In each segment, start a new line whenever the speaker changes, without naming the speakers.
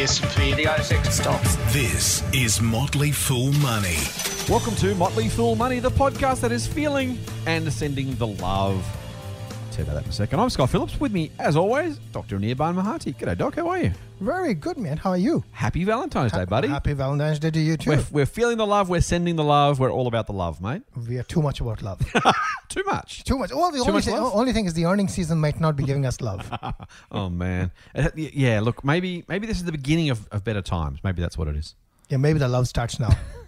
the S&P, the ASX
Stocks.
This is Motley Fool Money.
Welcome to Motley Fool Money, the podcast that is feeling and sending the love. You about that in a second. I'm Scott Phillips. With me, as always, Dr. Nirban Mahati. G'day, Doc. How are you?
Very good, man. How are you?
Happy Valentine's Day, buddy.
Happy Valentine's Day to you too.
We're, we're feeling the love. We're sending the love. We're all about the love, mate.
we are too much about love.
Too much.
too much. Well, the only
much love?
only thing is the earnings season might not be giving us love.
Oh man. Uh, Yeah. Look, maybe maybe this is the beginning of, of better times. Maybe that's what it is.
yeah, maybe the love starts now.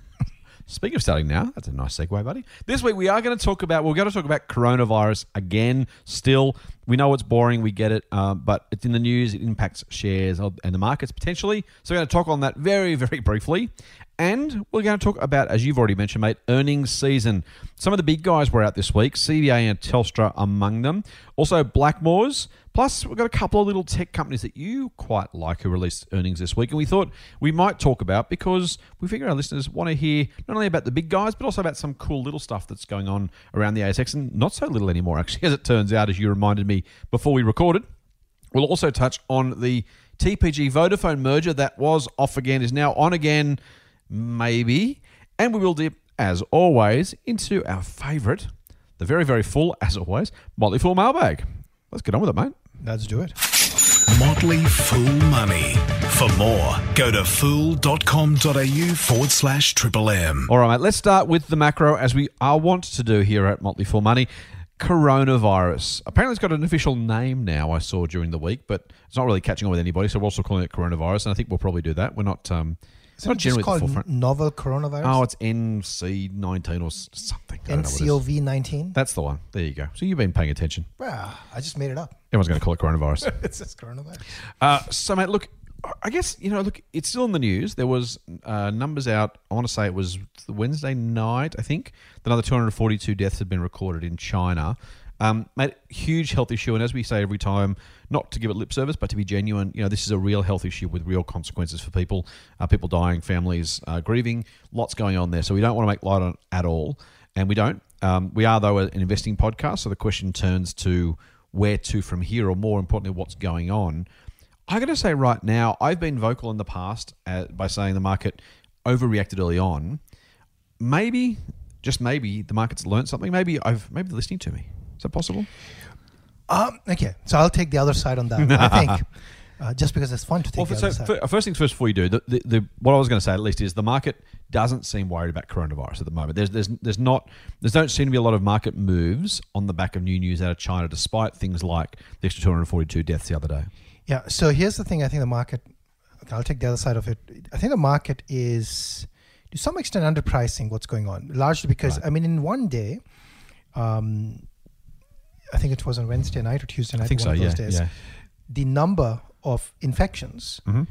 Speaking of starting now, that's a nice segue, buddy. This week we are going to talk about we're going to talk about coronavirus again. Still, we know it's boring, we get it, um, but it's in the news. It impacts shares and the markets potentially. So we're going to talk on that very, very briefly, and we're going to talk about, as you've already mentioned, mate, earnings season. Some of the big guys were out this week, CBA and Telstra among them. Also, Blackmores. Plus, we've got a couple of little tech companies that you quite like who released earnings this week, and we thought we might talk about because we figure our listeners want to hear not only about the big guys, but also about some cool little stuff that's going on around the ASX, and not so little anymore, actually, as it turns out, as you reminded me before we recorded. We'll also touch on the TPG Vodafone merger that was off again, is now on again, maybe. And we will dip, as always, into our favourite, the very, very full, as always, Motley Fool mailbag. Let's get on with it, mate.
Let's do it.
Motley Fool Money. For more, go to fool.com.au forward slash triple M.
All right, mate. Let's start with the macro, as we are wont to do here at Motley Fool Money. Coronavirus. Apparently, it's got an official name now. I saw during the week, but it's not really catching on with anybody. So we're also calling it coronavirus, and I think we'll probably do that. We're not. Um, it's
just
generally at the
called
forefront.
novel coronavirus?
Oh, it's NC nineteen or something. I don't know what it is.
NCOV 19?
That's the one. There you go. So you've been paying attention.
Well, I just made it up.
Everyone's going to call it coronavirus.
It's just coronavirus.
Uh, so, mate, look, I guess, you know, look, it's still in the news. There was uh, numbers out, I want to say it was Wednesday night, I think, another 242 deaths had been recorded in China. Um, mate, huge health issue. And as we say every time, not to give it lip service, but to be genuine, you know, this is a real health issue with real consequences for people. Uh, people dying, families uh, grieving, lots going on there. So we don't want to make light on it at all. And we don't. Um, we are, though, an investing podcast. So the question turns to where to from here, or more importantly, what's going on. I got to say right now, I've been vocal in the past uh, by saying the market overreacted early on. Maybe, just maybe, the market's learned something. Maybe I've maybe they're listening to me. Is that possible?
Um, okay, so I'll take the other side on that. I think uh, just because it's fun to take
Well,
the
so
side.
first things first, before you do, the, the, the, what I was going to say at least is the market doesn't seem worried about coronavirus at the moment. There's there's there's not there don't seem to be a lot of market moves on the back of new news out of China, despite things like the extra 242 deaths the other day.
Yeah. So here's the thing. I think the market. Okay, I'll take the other side of it. I think the market is to some extent underpricing what's going on, largely because
Right.
I mean, in one day, um, I think it was on Wednesday night or Tuesday night.
I think
one
so.
of
Yeah,
those days,
yeah.
The number of infections
Mhm.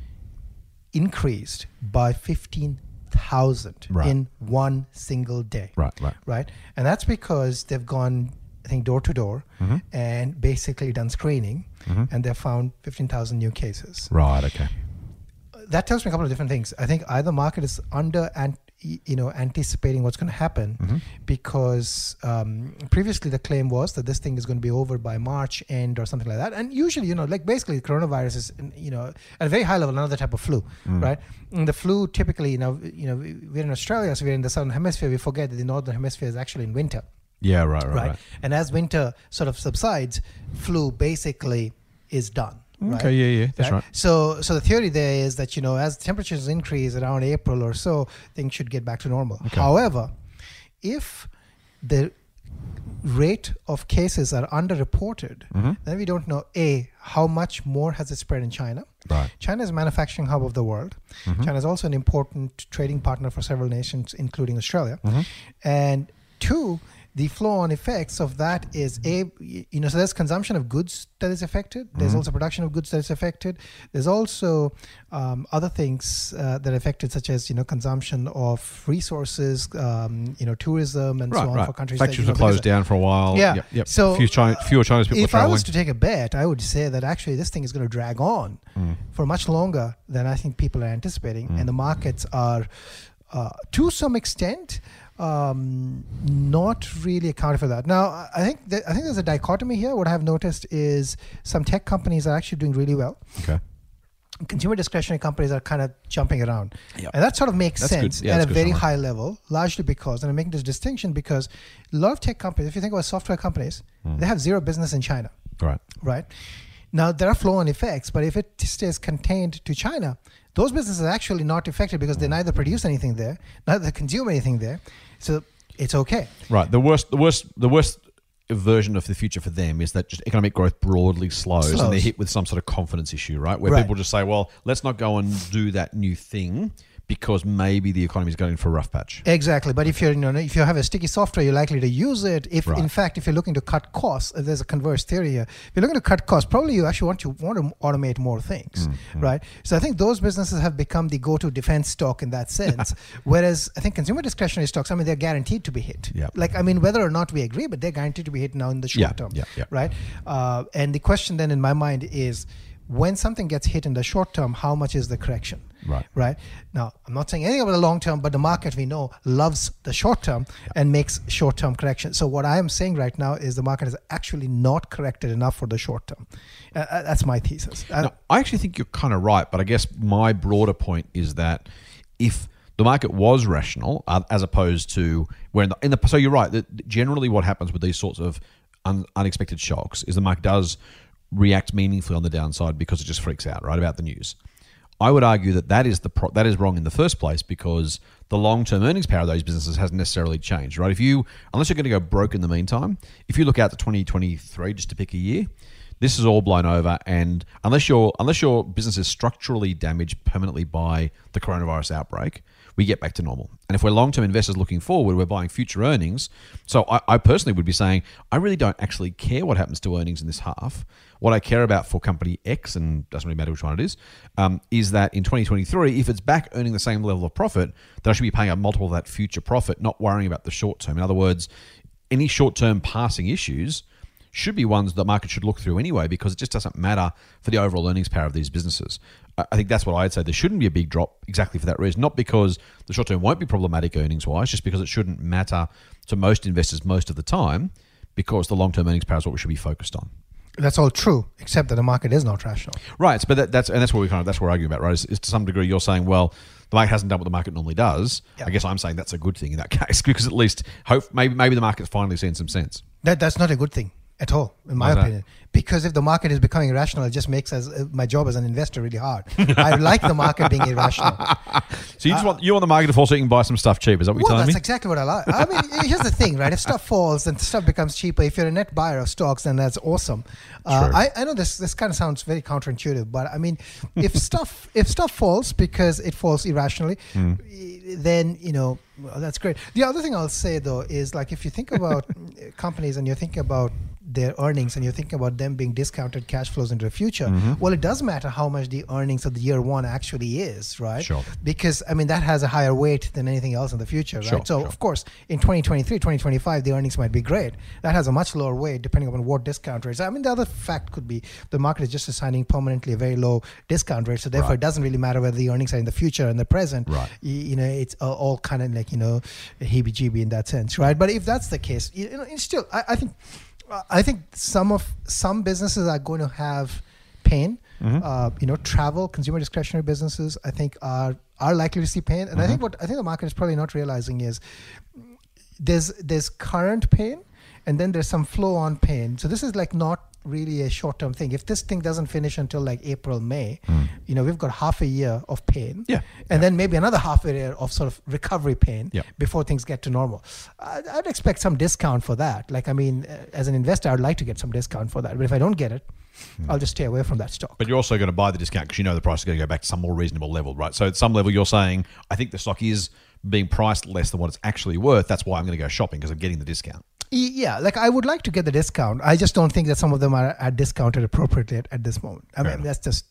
increased by fifteen thousand
Right.
in one single day
Right, right.
right? And that's because they've gone, I think, door to door
Mm-hmm.
and basically done screening, and they've found 15,000 new cases.
Right. Okay.
That tells me a couple of different things. I think either market is under and you know anticipating what's going to happen
Mm-hmm.
because um, previously the claim was that this thing is going to be over by March end or something like that. And usually, you know, like basically coronavirus is you know at a very high level another type of flu,
Mm.
right? And the flu typically, you know, you know, we're in Australia, so we're in the southern hemisphere. We forget that the northern hemisphere is actually in winter
Yeah. Right. Right.
right?
right.
And as winter sort of subsides, flu basically is done. Right?
Okay. Yeah. Yeah. That's right.
So, so the theory there is that you know, as temperatures increase around April or so, things should get back to normal. However, if the rate of cases are underreported,
Mm-hmm.
then we don't know a how much more has it spread in China.
Right.
China is a manufacturing hub of the world. China is also an important trading partner for several nations, including Australia. And two, the flow-on effects of that is a you know so there's consumption of goods that is affected. There's also production of goods that is affected. There's also um, other things uh, that are affected, such as you know consumption of resources, um, you know tourism, and
Right.
so on
Right.
for countries. that,
Factories
you know,
were closed down for a while.
Yeah.
Yep. yep.
So,
few China, fewer Chinese people
if I was to take a bet, I would say that actually this thing is going to drag on
Mm.
for much longer than I think people are anticipating, and the markets are, uh, to some extent, um, not really accounting for that. Now, I- think that, I think there's a dichotomy here. What I've noticed is some tech companies are actually doing really well.
okay.
consumer discretionary companies are kind of jumping around.
Yep.
And that sort of makes
That's
sense
Yeah,
at a very high level, largely because, and I'm making this distinction because a lot of tech companies, if you think about software companies,
Hmm.
they have zero business in China,
Right.
right? Now, there are flow on effects, but if it stays contained to China, those businesses are actually not affected because they neither produce anything there, neither consume anything there. So it's okay.
Right. The worst. The worst. The worst version of the future for them is that just economic growth broadly slows, and they're hit with some sort of confidence issue, right? Where
Right.
people just say, "Well, let's not go and do that new thing because maybe the economy is going for a rough patch."
Exactly, but if you're, you know, if you have a sticky software, you're likely to use it. If,
Right.
in fact, if you're looking to cut costs, uh, there's a converse theory here. If you're looking to cut costs, probably you actually want to want to automate more things,
Mm-hmm.
right? So I think those businesses have become the go-to defense stock in that sense. whereas I think consumer discretionary stocks, I mean, they're guaranteed to be hit.
Yeah.
Like I mean, whether or not we agree, but they're guaranteed to be hit now in the short
Yeah,
term,
yeah, yeah.
right? Uh, and the question then in my mind is, when something gets hit in the short term, how much is the correction?
Right.
right? Now, I'm not saying anything about the long term, but the market we know loves the short term and makes short term corrections. So, what I am saying right now is the market is actually not corrected enough for the short term. Uh, Uh, that's my thesis. Uh,
I actually think you're kind of right, but I guess my broader point is that if the market was rational, uh, as opposed to where in the, in the so you're right that generally what happens with these sorts of un, unexpected shocks is the market does react meaningfully on the downside because it just freaks out right about the news. I would argue that that is the pro- that is wrong in the first place because the long term earnings power of those businesses hasn't necessarily changed, right? If you unless you're going to go broke in the meantime, if you look out to 2023 just to pick a year, this is all blown over and unless your unless your business is structurally damaged permanently by the coronavirus outbreak we get back to normal. And if we're long-term investors looking forward we're buying future earnings. So I, I personally would be saying i really don't actually care what happens to earnings in this half. What i care about for company x and doesn't really matter which one it is um, is that in 2023 if it's back earning the same level of profit then i should be paying a multiple of that future profit not worrying about the short term. In other words any short-term passing issues should be ones the market should look through anyway because it just doesn't matter for the overall earnings power of these businesses. I I think that's what I'd say. There shouldn't be a big drop exactly for that reason. Not because the short term won't be problematic earnings wise, just because it shouldn't matter to most investors most of the time because the long term earnings power is what we should be focused on.
that's all true, except that the market is not rational.
Right, but that, that's and that's what we kind of that's what we're arguing about, right? Is, is to some degree you're saying, well, the market hasn't done what the market normally does.
Yeah.
I guess I'm saying that's a good thing in that case because at least hope maybe maybe the market's finally seen some sense.
That, that's not a good thing at all, in my
Why's that?
opinion. Because if the market is becoming irrational, it just makes as, uh, my job as an investor really hard. I like the market being irrational.
So you just want you want the market to fall so you can buy some stuff cheap? Is that what you're
Well,
telling
that's
me?
exactly what I like. I mean, here's the thing, right? If stuff falls, then stuff becomes cheaper. If you're a net buyer of stocks, then that's awesome. Uh, I, I know this this kind of sounds very counterintuitive, but I mean, if stuff if stuff falls because it falls irrationally,
Hmm.
then you know well, that's great. The other thing I'll say though is like if you think about companies and you're thinking about their earnings and you're thinking about them being discounted cash flows into the future,
Mm-hmm.
well, it does matter how much the earnings of the year one actually is, right?
Sure.
Because I mean that has a higher weight than anything else in the future, right?
Sure,
so
sure.
of course, in 2023, 2025, the earnings might be great. That has a much lower weight depending on what discount rates. I mean, the other fact could be the market is just assigning permanently a very low discount rate, so therefore
Right.
it doesn't really matter whether the earnings are in the future and the present.
Right.
Y- You, know, it's all kind of like you know, heebie-jeebie in that sense, right? But if that's the case, you know, it's still, I, I think, I think some of some businesses are going to have pain.
Mm-hmm.
Uh, you know, travel, consumer discretionary businesses, I think are are likely to see pain. And I
Mm-hmm.
think what I think the market is probably not realizing is there's there's current pain and then there's some flow on pain. So this is like not really a short term thing. If this thing doesn't finish until like April, May, you know, we've got half a year of pain.
Mm. Yeah.
And then maybe another half a year of sort of recovery pain
Yeah.
before things get to normal. I'd, I'd expect some discount for that. Like, I mean, uh, as an investor, I'd like to get some discount for that. But if I don't get it, I'll just stay away from that stock.
But you're also going to buy the discount because you know the price is going to go back to some more reasonable level, right? So at some level, you're saying, I think the stock is being priced less than what it's actually worth. That's why I'm going to go shopping because I'm getting the discount.
Yeah, like I would like to get the discount. I just don't think that some of them are, are discounted appropriately at, at this moment. I mean,
enough.
that's just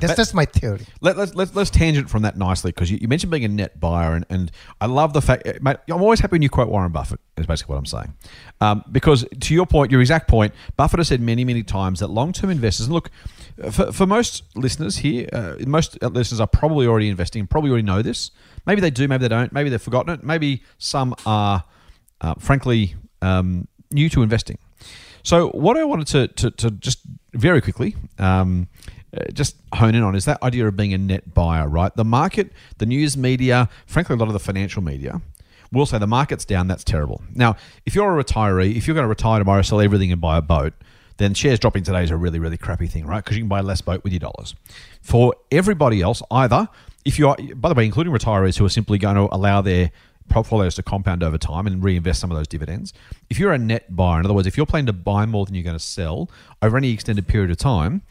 that's
But-
just my theory.
Let, let's, let's, let's tangent from that nicely because you, you mentioned being a net buyer, and, and I love the fact, mate, I'm always happy when you quote Warren Buffett, is basically what I'm saying. Um, because to your point, your exact point, Buffett has said many, many times that long term investors, and look, for, for most listeners here, uh, most listeners are probably already investing, probably already know this. Maybe they do, maybe they don't, maybe they've forgotten it, maybe some are, uh, frankly, um, new to investing. So, what I wanted to, to, to just very quickly um, uh, just hone in on is that idea of being a net buyer, right? The market, the news media, frankly, a lot of the financial media will say the market's down, that's terrible. Now, if you're a retiree, if you're going to retire tomorrow, sell everything and buy a boat, then shares dropping today is a really, really crappy thing, right? Because you can buy less boat with your dollars. For everybody else, either, if you are, by the way, including retirees who are simply going to allow their portfolios to compound over time and reinvest some of those dividends. If you're a net buyer, in other words, if you're planning to buy more than you're going to sell over any extended period of time,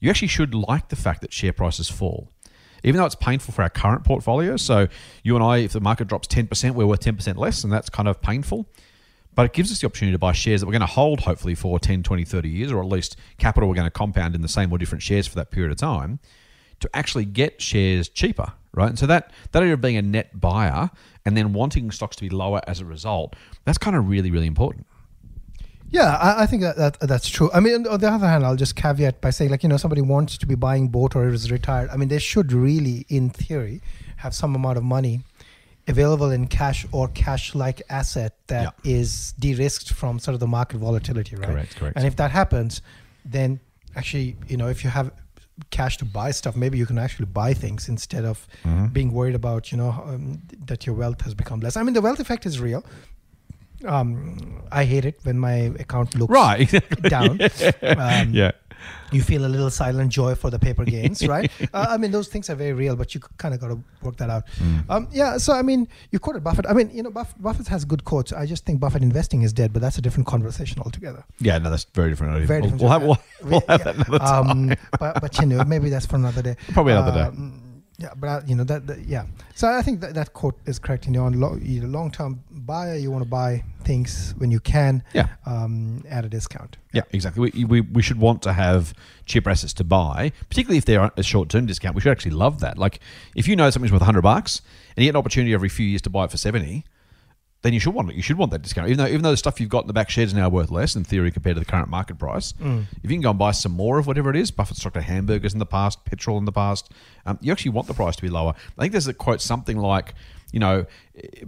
you actually should like the fact that share prices fall. Even though it's painful for our current portfolio, so you and I, if the market drops 10%, we're worth 10% less, and that's kind of painful. But it gives us the opportunity to buy shares that we're going to hold hopefully for 10, 20, 30 years, or at least capital we're going to compound in the same or different shares for that period of time to actually get shares cheaper, right? And so that, that idea of being a net buyer and then wanting stocks to be lower as a result, that's kind of really, really important.
Yeah, I, I think that, that that's true. I mean, on the other hand, I'll just caveat by saying, like, you know, somebody wants to be buying boat or is retired. I mean, they should really, in theory, have some amount of money available in cash or cash-like asset that
Yeah.
is de-risked from sort of the market volatility, right?
Correct, correct.
And if that happens, then actually, you know, if you have cash to buy stuff, maybe you can actually buy things instead of
Mm-hmm.
being worried about, you know, um, that your wealth has become less. I mean, the wealth effect is real. Um, I hate it when my account looks
Right, exactly.
down. Um,
yeah.
You feel a little silent joy for the paper gains, right? uh, I mean, those things are very real, but you kind of got to work that out.
Mm.
Um, yeah. So, I mean, you quoted Buffett. I mean, you know, Buff- Buffett has good quotes. I just think Buffett investing is dead, but that's a different conversation altogether.
Yeah, no, that's very different.
Very
we'll,
different.
We'll have, we'll, we'll have
Yeah.
that another time.
Um, but, but you know, maybe that's for another day.
Probably another day.
Yeah, but uh, you know that, that. Yeah. So I think that, that quote is correct. You know, on lo- you're a long-term buyer, you want to buy things when you can.
Yeah.
Um, at a discount.
Yeah, exactly. We, we, we should want to have cheaper assets to buy, particularly if they're a short term discount. We should actually love that. Like, if you know something's worth 100 bucks and you get an opportunity every few years to buy it for 70, then you should want it. You should want that discount. Even though, even though the stuff you've got in the back shed is now worth less in theory compared to the current market price,
Mm.
if you can go and buy some more of whatever it is, Buffett's talked about hamburgers in the past, petrol in the past, um, you actually want the price to be lower. I think there's a quote something like, you know,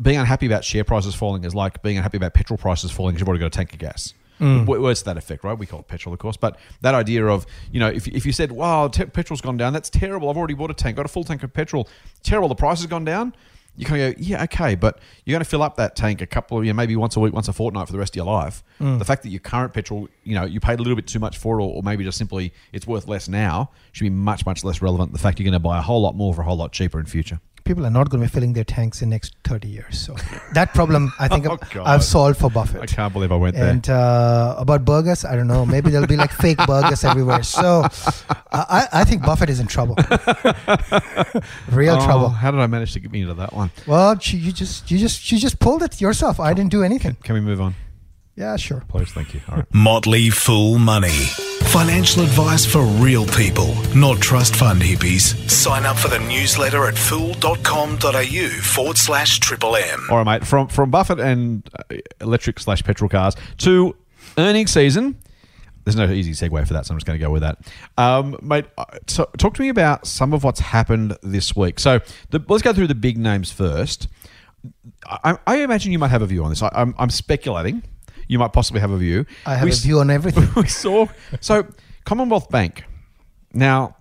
being unhappy about share prices falling is like being unhappy about petrol prices falling because you've already got a tank of gas.
Mm.
W- Words to that effect, right? We call it petrol, of course. But that idea of, you know, if, if you said, wow, te- petrol's gone down, that's terrible. I've already bought a tank, got a full tank of petrol. Terrible, the price has gone down. You kind of go, yeah, okay, but you're going to fill up that tank a couple of, you know, maybe once a week, once a fortnight for the rest of your life. Mm. The fact that your current petrol, you know, you paid a little bit too much for it, or, or maybe just simply it's worth less now, should be much, much less relevant. The fact you're going to buy a whole lot more for a whole lot cheaper in future.
People are not going to be filling their tanks in the next 30 years. So that problem, I think,
Oh,
I've- solved for Buffett.
I can't believe I went there.
And uh, about burgers, I don't know. Maybe there'll be like fake burgers everywhere. So I, I think Buffett is in trouble. Real
Oh,
trouble.
How did I manage to get me into that one?
Well, you, you just you just you just pulled it yourself. I didn't do anything.
Can we move on,
Yeah, sure.
please? Thank you. All right.
Motley Fool Money. Financial advice for real people, not trust fund hippies. Sign up for the newsletter at fool.com.au forward slash triple M.
All right, mate. From from Buffett and uh, electric slash petrol cars to earnings season. There's no easy segue for that, so I'm just going to go with that. Um, mate, uh, so talk to me about some of what's happened this week. So the, let's go through the big names first. I, I imagine you might have a view on this. I, I'm, I'm speculating. You might possibly have a view.
I have
We
a view on everything.
we saw so Commonwealth Bank. Now,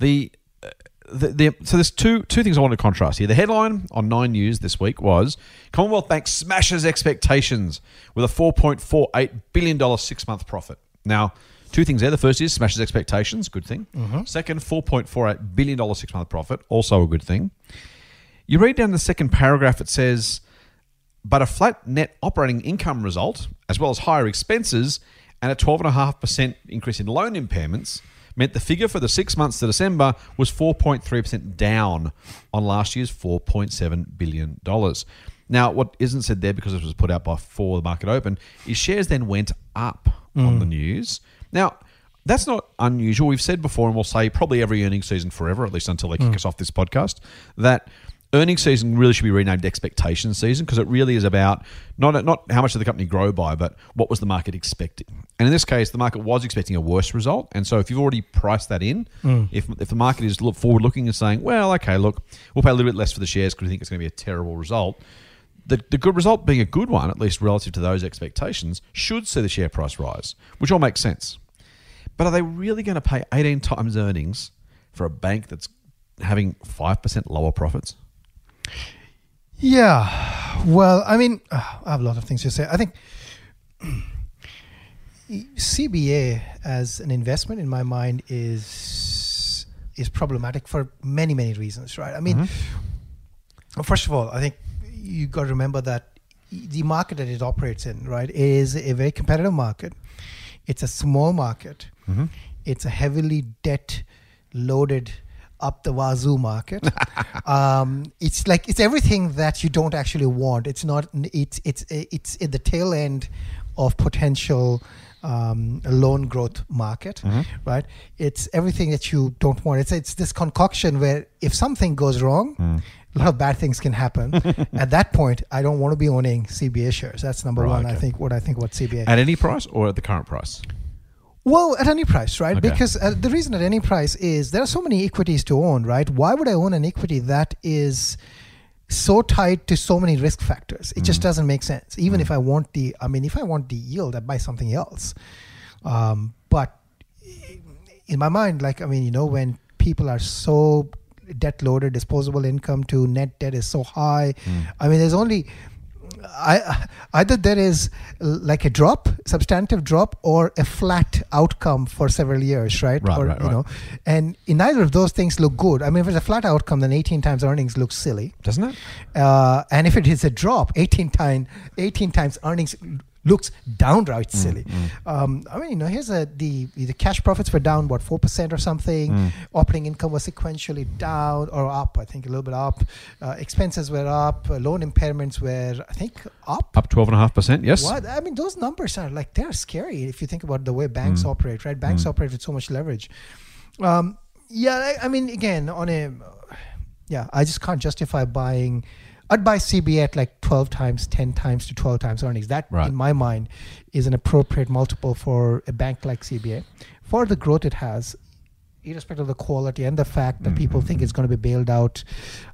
the, uh, the, the so there's two two things I want to contrast here. The headline on Nine News this week was Commonwealth Bank smashes expectations with a 4.48 billion dollar six month profit. Now, two things there. The first is smashes expectations, good thing. Second, 4.48 billion dollar six month profit, also a good thing. You read down the second paragraph, it says, but a flat net operating income result, as well as higher expenses and a 12.5% increase in loan impairments, meant the figure for the six months to December was 4.3% down on last year's $4.7 billion. Now, what isn't said there because it was put out before the market open is shares then went up on the mm. news. Now, that's not unusual. We've said before, and we'll say probably every earnings season forever, at least until they kick mm. us off this podcast, that earnings season really should be renamed expectation season because it really is about not not how much did the company grow by, but what was the market expecting. And in this case, the market was expecting a worse result. And so, if you've already priced that in, mm. if if the market is look forward looking and saying, well, okay, look, we'll pay a little bit less for the shares because we think it's going to be a terrible result. The, the good result being a good one, at least relative to those expectations, should see the share price rise, which all makes sense. But are they really going to pay 18 times earnings for a bank that's having 5% lower profits?
Yeah. Well, I mean, uh, I have a lot of things to say. I think CBA as an investment in my mind is is problematic for many many reasons, right? I mean, mm-hmm. first of all, I think you got to remember that the market that it operates in, right, is a very competitive market. It's a small market. Mm-hmm. It's a heavily debt loaded up the wazoo market. um, it's like it's everything that you don't actually want. It's not. It's it's it's at the tail end of potential um, loan growth market, mm-hmm. right? It's everything that you don't want. It's it's this concoction where if something goes wrong, mm. a lot of bad things can happen. at that point, I don't want to be owning CBA shares. That's number right, one. Okay. I think what I think what CBA
at any price or at the current price.
Well, at any price, right? Okay. Because uh, the reason at any price is there are so many equities to own, right? Why would I own an equity that is so tied to so many risk factors? It mm. just doesn't make sense. Even mm. if I want the, I mean, if I want the yield, I buy something else. Um, but in my mind, like, I mean, you know, when people are so debt loaded, disposable income to net debt is so high. Mm. I mean, there's only I, either there is like a drop, substantive drop, or a flat outcome for several years, right?
Right,
or,
right,
you
right.
know, and in neither of those things look good. I mean, if it's a flat outcome, then 18 times earnings looks silly,
doesn't it?
Uh, and if it is a drop, 18 times 18 times earnings looks downright mm, silly. Mm, Um, I mean, you know, here's a the the cash profits were down what four percent or something. Mm. Operating income was sequentially down or up. I think a little bit up. Uh, expenses were up. Uh, loan impairments were I think up.
Up twelve and a half percent. Yes.
What I mean, those numbers are like they're scary if you think about the way banks mm. operate. Right, banks mm. operate with so much leverage. Um, yeah, I, I mean, again, on a yeah, I just can't justify buying I'd buy CBA at like 12 times, 10 times to 12 times earnings. That, right. in my mind, is an appropriate multiple for a bank like CBA. For the growth it has, irrespective of the quality and the fact that mm-hmm. people think it's going to be bailed out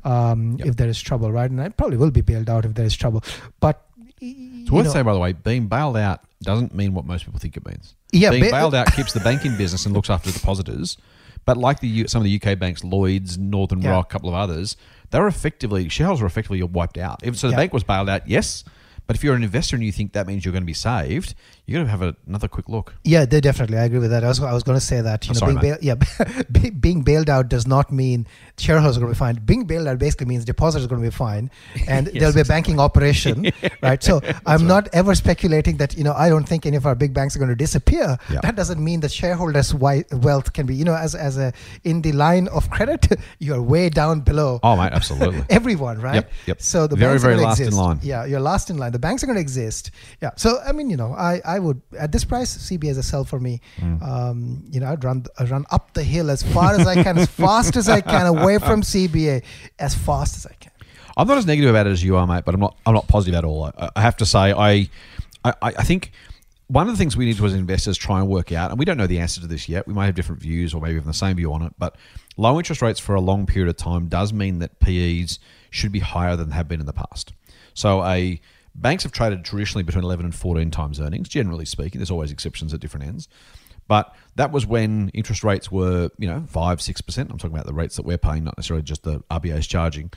um, yep. if there is trouble, right? And it probably will be bailed out if there is trouble. But
it's worth saying, by the way, being bailed out doesn't mean what most people think it means. Yeah, being ba- bailed out keeps the bank in business and looks after depositors. But like the some of the UK banks, Lloyds, Northern yeah. Rock, a couple of others, they were effectively shareholders were effectively wiped out. So the yeah. bank was bailed out, yes, but if you're an investor and you think that means you're going to be saved, you got to have a, another quick look.
Yeah, they definitely. I agree with that. I was, I was going to say that you know, sorry, being bail, yeah, being bailed out does not mean shareholders are going to be fine. Being bailed out basically means depositors are going to be fine, and yes, there'll be a banking operation, right? So I'm right. not ever speculating that you know I don't think any of our big banks are going to disappear. Yeah. That doesn't mean that shareholders' wealth can be you know as as a in the line of credit, you're way down below.
Oh, mate, absolutely.
everyone, right?
Yep, yep.
So the
very very
last
exist. in line.
Yeah, you're last in line. The banks are going to exist. Yeah. So I mean, you know, I I would at this price, CBA is a sell for me. Mm. Um, you know, I'd run I'd run up the hill as far as I can, as fast as I can, away from CBA, as fast as I can.
I'm not as negative about it as you are, mate, but I'm not I'm not positive at all. I, I have to say, I, I I think one of the things we need to as investors try and work out, and we don't know the answer to this yet. We might have different views, or maybe even the same view on it. But low interest rates for a long period of time does mean that PEs should be higher than they have been in the past. So a Banks have traded traditionally between 11 and 14 times earnings, generally speaking. There's always exceptions at different ends. But that was when interest rates were, you know, 5 6%. I'm talking about the rates that we're paying, not necessarily just the RBA is charging.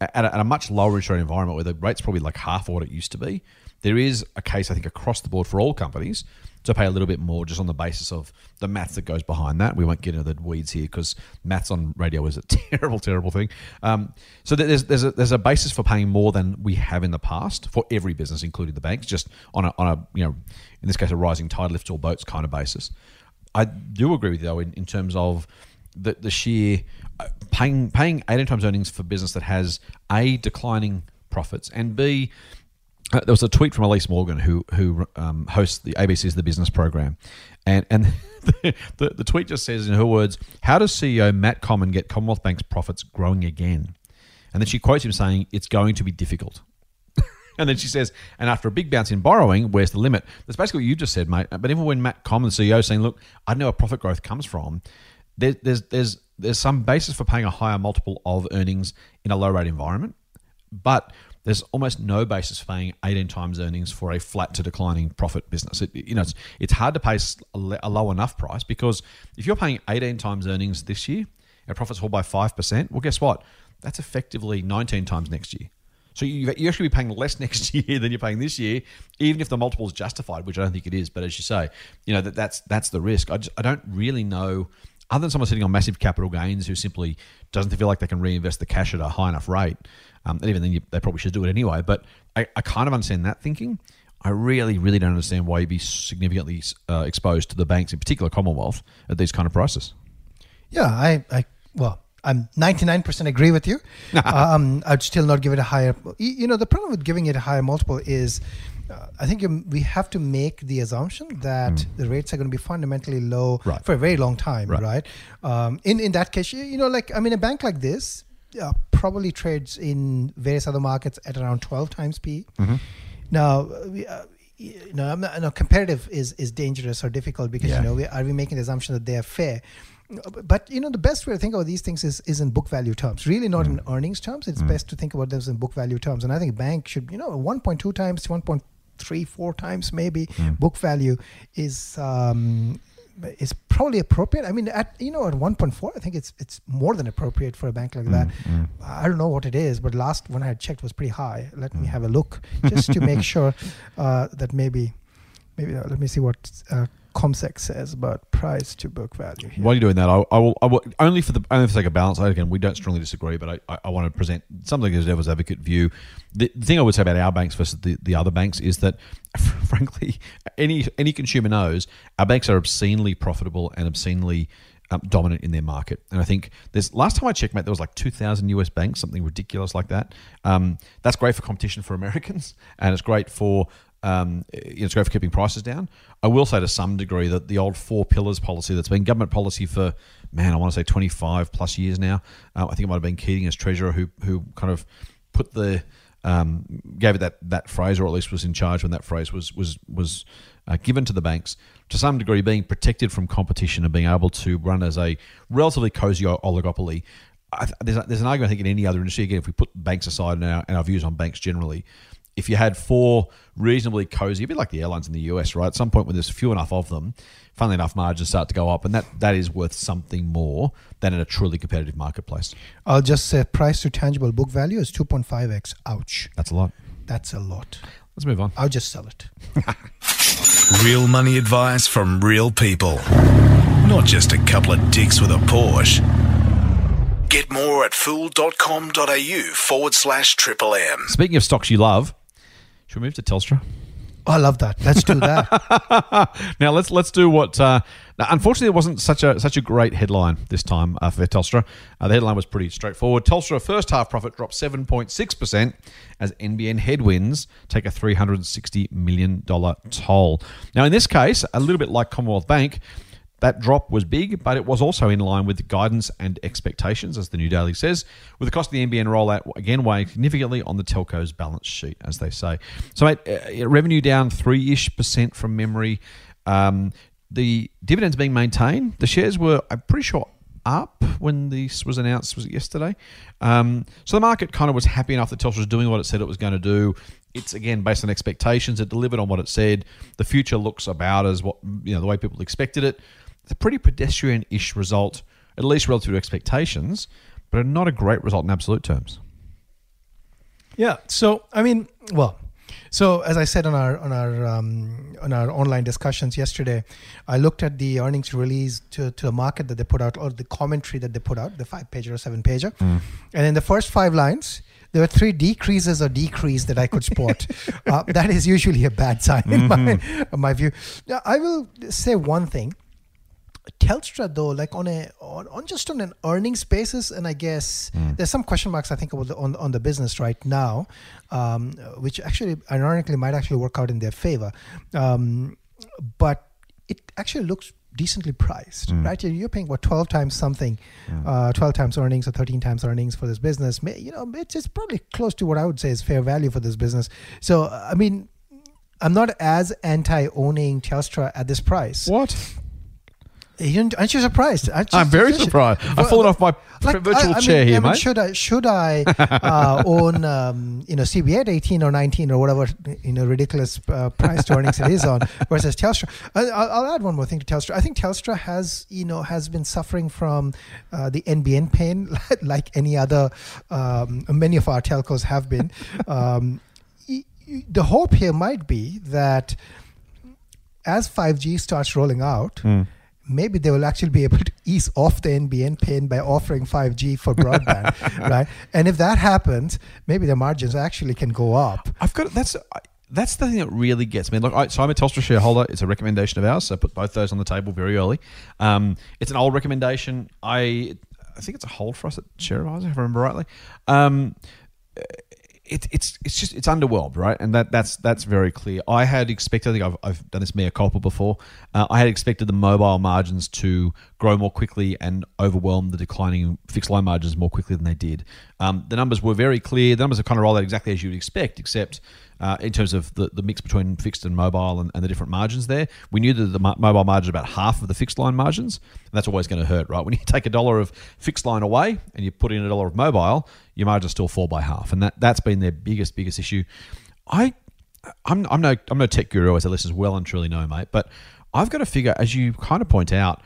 At a, at a much lower interest rate environment where the rate's probably like half what it used to be, there is a case, I think, across the board for all companies to pay a little bit more just on the basis of the maths that goes behind that. We won't get into the weeds here because maths on radio is a terrible, terrible thing. Um, so there's there's a, there's a basis for paying more than we have in the past for every business, including the banks, just on a on a you know in this case a rising tide lifts all boats kind of basis. I do agree with you though in, in terms of the the sheer uh, paying paying 18 times earnings for business that has a declining profits and b there was a tweet from Elysse Morgan, who who um, hosts the ABC's The Business Program, and and the, the, the tweet just says in her words, "How does CEO Matt Comyn get Commonwealth Bank's profits growing again?" And then she quotes him saying, "It's going to be difficult." and then she says, "And after a big bounce in borrowing, where's the limit?" That's basically what you just said, mate. But even when Matt the CEO, saying, "Look, I know where profit growth comes from," there, there's there's there's some basis for paying a higher multiple of earnings in a low rate environment, but there's almost no basis for paying 18 times earnings for a flat to declining profit business. It, you know, it's, it's hard to pay a low enough price because if you're paying 18 times earnings this year, and profits fall by 5%, well, guess what? That's effectively 19 times next year. So you you actually be paying less next year than you're paying this year, even if the multiple is justified, which I don't think it is. But as you say, you know that that's that's the risk. I just, I don't really know, other than someone sitting on massive capital gains who simply doesn't feel like they can reinvest the cash at a high enough rate. Um, and even then, you, they probably should do it anyway. But I, I kind of understand that thinking. I really, really don't understand why you'd be significantly uh, exposed to the banks, in particular Commonwealth, at these kind of prices.
Yeah, I, I well, I'm 99% agree with you. um, I'd still not give it a higher. You you know, the problem with giving it a higher multiple is, uh, I think we have to make the assumption that the rates are going to be fundamentally low.
Right.
for a very long time,
Right.
right? Um, in in that case, you, know, like I mean, a bank like this uh, probably trades in various other markets at around 12 times P.
Mm-hmm.
Now, uh, we, uh, you know, I'm not, no, comparative is is dangerous or difficult because
Yeah.
you know, we, are we making the assumption that they are fair? But you know, the best way to think about these things is is in book value terms. Really, not in earnings terms. It's best to think about them in book value terms. And I think a bank should, you know, 1.2 times, 1.3, 4 times maybe book value is. Um, is probably appropriate. I mean, at you know, at 1.4, I think it's it's more than appropriate for a bank like that. I don't know what it is, but last one I had checked was pretty high. Let me have a look just to make sure uh, that maybe maybe uh, let me see what uh, CommSec says about price to book value. Here.
While you're doing that, I, I, will, I will only for the only for the sake of balance. Again, we don't strongly disagree, but I, I, want to present something as devil's advocate view. The, the thing I would say about our banks versus the, the other banks is that, frankly, any any consumer knows our banks are obscenely profitable and obscenely um, dominant in their market. And I think there's last time I checked, mate, there was like 2,000 US banks, something ridiculous like that. Um, that's great for competition for Americans, and it's great for um, it's great for keeping prices down. I will say to some degree that the old four pillars policy that's been government policy for man, I want to say 25 plus years now. Uh, I think it might have been Keating as treasurer who who kind of put the um, gave it that that phrase, or at least was in charge when that phrase was was was uh, given to the banks. To some degree, being protected from competition and being able to run as a relatively cozy oligopoly. There's, there's an argument I think in any other industry. Again, if we put banks aside and our, and our views on banks generally, if you had four reasonably cozy, a bit like the airlines in the US, right? At some point when there's few enough of them, funnily enough, margins start to go up, and that, that is worth something more than in a truly competitive marketplace.
I'll just say price to tangible book value is 2.5x. Ouch.
That's a lot.
That's a lot.
Let's move on.
I'll just sell it.
Real money advice from real people. Not just a couple of dicks with a Porsche. Get more at fool.com.au forward slash triple M.
Speaking of stocks you love, should we move to Telstra?
I love that. Let's do that.
now let's let's do what. Uh, now, unfortunately, it wasn't such a such a great headline this time uh, for Telstra. Uh, the headline was pretty straightforward. Telstra first half profit dropped seven point six percent as NBN headwinds take a three hundred and sixty million dollar toll. Now, in this case, a little bit like Commonwealth Bank. That drop was big, but it was also in line with guidance and expectations, as the New Daily says, with the cost of the NBN rollout again weighing significantly on the telco's balance sheet, as they say. So, mate, uh, revenue down three ish percent from memory. Um, the dividends being maintained. The shares were, I'm pretty sure, up when this was announced. Was it yesterday? Um, so the market kind of was happy enough that Telstra was doing what it said it was going to do. It's again based on expectations. It delivered on what it said. The future looks about as what you know the way people expected it. It's a pretty pedestrian-ish result, at least relative to expectations, but not a great result in absolute terms.
yeah. So I mean, well, so as I said on our on our um, on our online discussions yesterday, I looked at the earnings release to, to the market that they put out or the commentary that they put out, the five pager or seven pager, and in the first five lines. There were three decreases or decrease that I could spot. uh, that is usually a bad sign in my, in my view. Now, I will say one thing. Telstra though, like on a on, on just on an earnings basis, and I guess there's some question marks I think about the, on on the business right now, um, which actually ironically might actually work out in their favor, um, but it actually looks decently priced, right? You're, paying what 12 times something, uh, 12 times earnings or 13 times earnings for this business. You know, it's, it's probably close to what I would say is fair value for this business. So I mean, I'm not as anti owning Telstra at this price.
What?
Aren't you surprised? Aren't you-
I'm very surprised. I've fallen off my
like,
virtual
I- I
chair
mean-
here,
I mean,
mate.
Should I should I uh, own um, you know CBA at 18 or 19 or whatever you know ridiculous uh, price to earnings it is on versus Telstra? I, I'll, I'll add one more thing to Telstra. I think Telstra has you know has been suffering from uh, the NBN pain like any other um, many of our telcos have been. Um, the hope here might be that as 5G starts rolling out, maybe they will actually be able to ease off the NBN pain by offering 5G for broadband, right? And if that happens, maybe the margins actually can go up.
I've got that's I- that's the thing that really gets me. Look, I, so I'm a Telstra shareholder. It's a recommendation of ours. So I put both those on the table very early. Um, it's an old recommendation. I I think it's a hold for us at ShareAdvisor, if I remember rightly. Um, it, it's it's just it's underwhelmed, right? And that that's that's very clear. I had expected. I think I've, I've done this mea culpa before. Uh, I had expected the mobile margins to grow more quickly and overwhelm the declining fixed line margins more quickly than they did. Um, the numbers were very clear. The numbers have kind of rolled out exactly as you would expect, except uh, in terms of the, the mix between fixed and mobile and, and the different margins there. We knew that the mo- mobile margin about half of the fixed line margins, and that's always going to hurt, right? When you take a dollar of fixed line away and you put in a dollar of mobile, your margins still fall by half, and that that's been their biggest biggest issue. I I'm, I'm no I'm no tech guru as the listeners well and truly know, mate. But I've got to figure, as you kind of point out,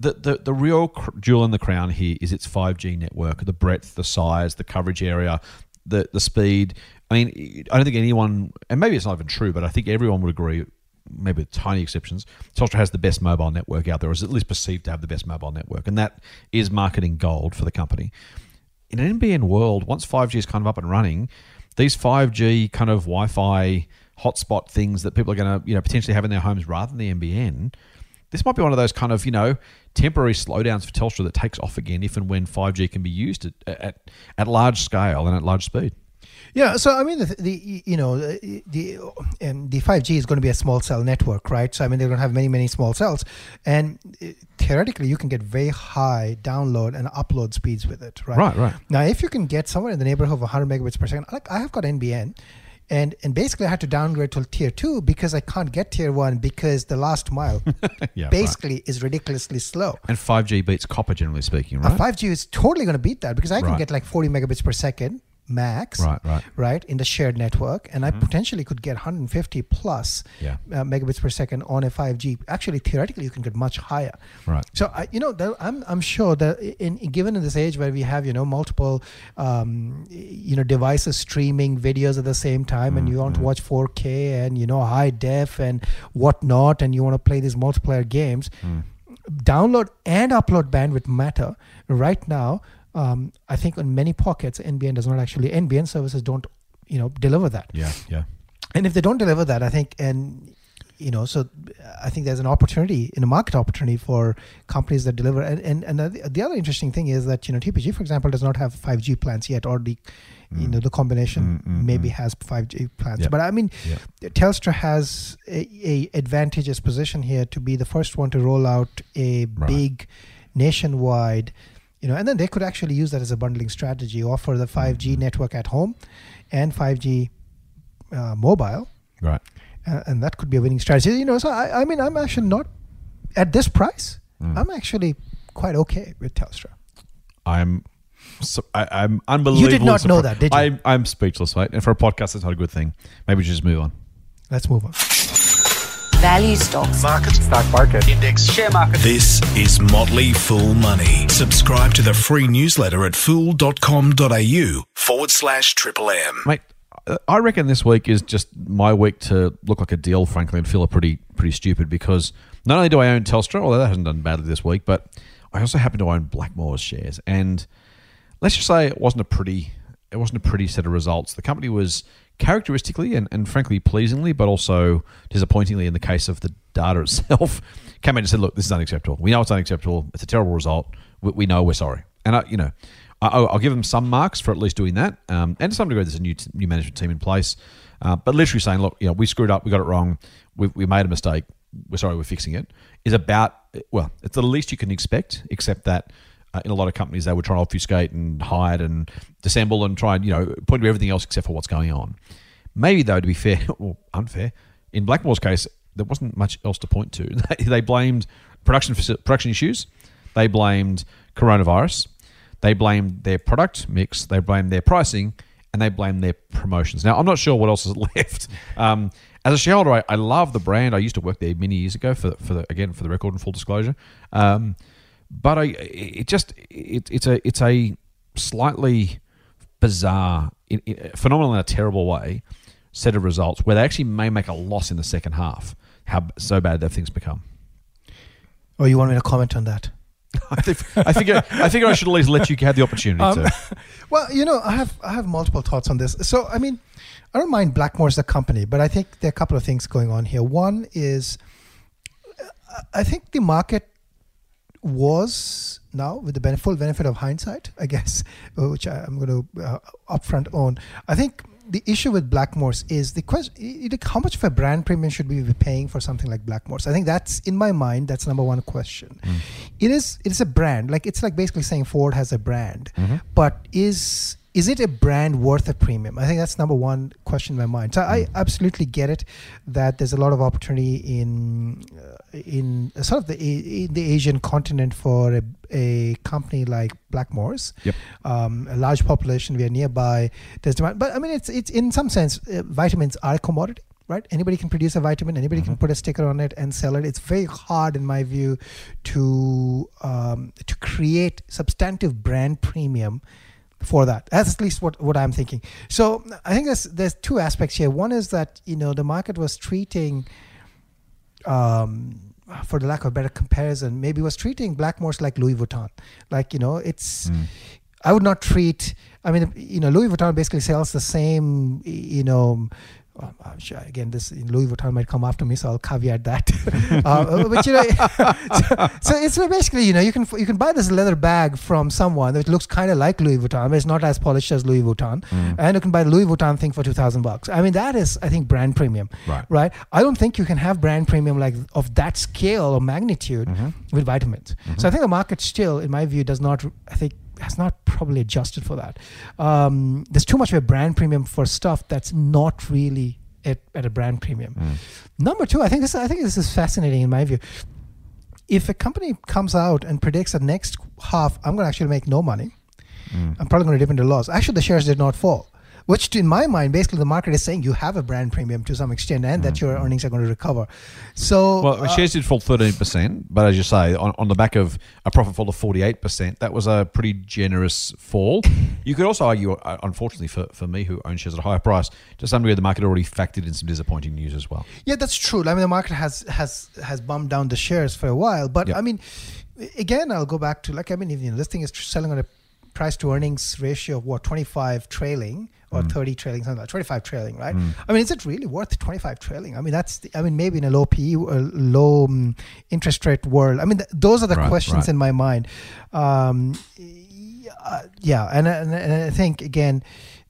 the the, the real jewel in the crown here is its 5G network, the breadth, the size, the coverage area, the the speed. I mean, I don't think anyone, and maybe it's not even true, but I think everyone would agree. Maybe with tiny exceptions, Telstra has the best mobile network out there, or is at least perceived to have the best mobile network, and that is marketing gold for the company in an NBN world, once 5G is kind of up and running, these 5G kind of Wi-Fi hotspot things that people are going to, you know, potentially have in their homes rather than the NBN, this might be one of those kind of, you know, temporary slowdowns for Telstra that takes off again if and when 5G can be used at, at, at large scale and at large speed.
Yeah, so I mean, the, the you know the the, um, the 5G is going to be a small cell network, right? So I mean, they're going to have many many small cells, and uh, theoretically, you can get very high download and upload speeds with it, right?
Right, right.
Now, if you can get somewhere in the neighborhood of 100 megabits per second, like I have got NBN. And, and basically, I had to downgrade to tier two because I can't get tier one because the last mile
Yeah, right.
basically is ridiculously slow.
And 5G beats copper, generally speaking,
A
right?
5G is totally going to beat that because I can
Right.
get like 40 megabits per second max,
Right, right.
right, in the shared network, and I potentially could get 150 plus
Yeah.
uh, megabits per second on a 5G. Actually, theoretically, you can get much higher.
Right.
So I, you know, I'm I'm sure that in given in this age where we have you know multiple, um, you know, devices streaming videos at the same time, and you want to
Mm-hmm.
watch 4K and you know high def and whatnot, and you want to play these multiplayer games
Mm.
download and upload bandwidth matter right now um, i think in many pockets nbn does not actually nbn services don't you know deliver that
Yeah, yeah.
and if they don't deliver that i think and you know so i think there's an opportunity in a market opportunity for companies that deliver and and, and the, the other interesting thing is that you know tpg for example does not have 5g plans yet or the you know the combination
Mm, mm,
maybe
mm.
has 5g plans
Yep.
but i mean
Yep.
telstra has a, a advantageous position here to be the first one to roll out a
Right.
big nationwide you know and then they could actually use that as a bundling strategy offer the 5g network at home and 5g uh, mobile
Right.
uh, and that could be a winning strategy. You know, so I, I mean, I'm actually not at this price.
Mm.
I'm actually quite okay with Telstra.
I'm so, I, I'm unbelievable.
You did not know that, did you?
I'm, I'm speechless, mate. And for a podcast, that's not a good thing. Maybe we should just move on.
Let's move on.
Value stocks.
Market.
Stock market.
Index.
Share market.
This is Motley Fool Money. Subscribe to the free newsletter at fool.com.au forward slash triple M.
mate. uh, I reckon this week is just my week to look like a deal, frankly, and feel pretty pretty stupid because not only do I own Telstra, although that hasn't done badly this week, but I also happen to own Blackmores shares, and let's just say it wasn't a pretty it wasn't a pretty set of results. The company was characteristically and, and frankly pleasingly, but also disappointingly in the case of the data itself, came in and said, "Look, this is unacceptable. We know it's unacceptable. It's a terrible result. We, we know we're sorry." And I, you know, I, I'll I'll give them some marks for at least doing that. Um, and to some degree, there's a new t- new management team in place, uh, but literally saying, "Look, you know, we screwed up. We got it wrong. We, we made a mistake. We're sorry. We're fixing it." Is about well, it's the least you can expect, except that uh, in a lot of companies they would try to obfuscate and hide and dissemble and try and you know point to everything else except for what's going on. Maybe though, to be fair or unfair, in Blackmore's case, there wasn't much else to point to. They, they blamed production production issues. They blamed coronavirus. They blamed their product mix. They blamed their pricing, and they blamed their promotions. Now, I'm not sure what else is left. Um, as a shareholder, I, I love the brand. I used to work there many years ago for for the, again for the record and full disclosure. Um, but I, it just it, it's a it's a slightly bizarre, in, in, phenomenal in a terrible way set of results where they actually may make a loss in the second half. How so bad have things become?
Oh, you want me to comment on that?
I think I think I figure I should at least let you have the opportunity
Um,
to.
Well, you know, I have I have multiple thoughts on this. So, I mean, I don't mind Blackmore as a company, but I think there are a couple of things going on here. One is, I think the market was now with the benef- full benefit of hindsight, I guess, uh, which I, I'm going to uh, upfront own. I think the issue with Blackmores is the question: how much of a brand premium should we be paying for something like Blackmores? I think that's in my mind. That's number one question. It is. It is a brand. Like it's like basically saying Ford has a brand, but is is it a brand worth a premium? I think that's number one question in my mind. So I absolutely get it that there's a lot of opportunity in uh, in sort of the in the Asian continent for a, a company like Blackmores.
Yep.
Um, a large population, we are nearby. There's demand, but I mean, it's it's in some sense, uh, vitamins are a commodity. Right, anybody can produce a vitamin. Anybody can put a sticker on it and sell it. It's very hard, in my view, to um, to create substantive brand premium for that. That's at least what, what I'm thinking. So I think there's there's two aspects here. One is that you know the market was treating, um, for the lack of a better comparison, maybe was treating Blackmores like Louis Vuitton. Like you know, it's. I would not treat. I mean, you know, Louis Vuitton basically sells the same. You know. Um, I'm sure again, this Louis Vuitton might come after me, so I'll caveat that. uh, but you know, so, so it's basically you know you can you can buy this leather bag from someone that looks kind of like Louis Vuitton, but it's not as polished as Louis Vuitton, and you can buy the Louis Vuitton thing for two thousand bucks. I mean, that is I think brand premium,
Right.
Right. I don't think you can have brand premium like of that scale or magnitude with vitamins. So I think the market still, in my view, does not. I think has not probably adjusted for that. Um, there's too much of a brand premium for stuff that's not really at, at a brand premium. Number two, I think this I think this is fascinating in my view. If a company comes out and predicts that next half I'm going to actually make no money, I'm probably going to dip into loss. Actually, the shares did not fall. Which, in my mind, basically the market is saying you have a brand premium to some extent, and that your earnings are going to recover. So,
Well,
uh,
shares did fall 13%, but as you say, on, on the back of a profit fall of 48%, that was a pretty generous fall. You could also argue, uh, unfortunately for, for me, who owns shares at a higher price, to some degree the market already factored in some disappointing news as well.
Yeah, that's true. I mean, the market has has has bumped down the shares for a while, but
Yep.
I mean, again, I'll go back to like I mean, you know, this thing is selling on a price to earnings ratio of what 25 trailing or 30 trailing something like 25 trailing right? I mean is it really worth 25 trailing? I mean that's the, i mean maybe in a low pe or low um, interest rate world. I mean th- those are the
Right,
questions
right.
in my mind. Um, yeah, yeah and, and, and i think again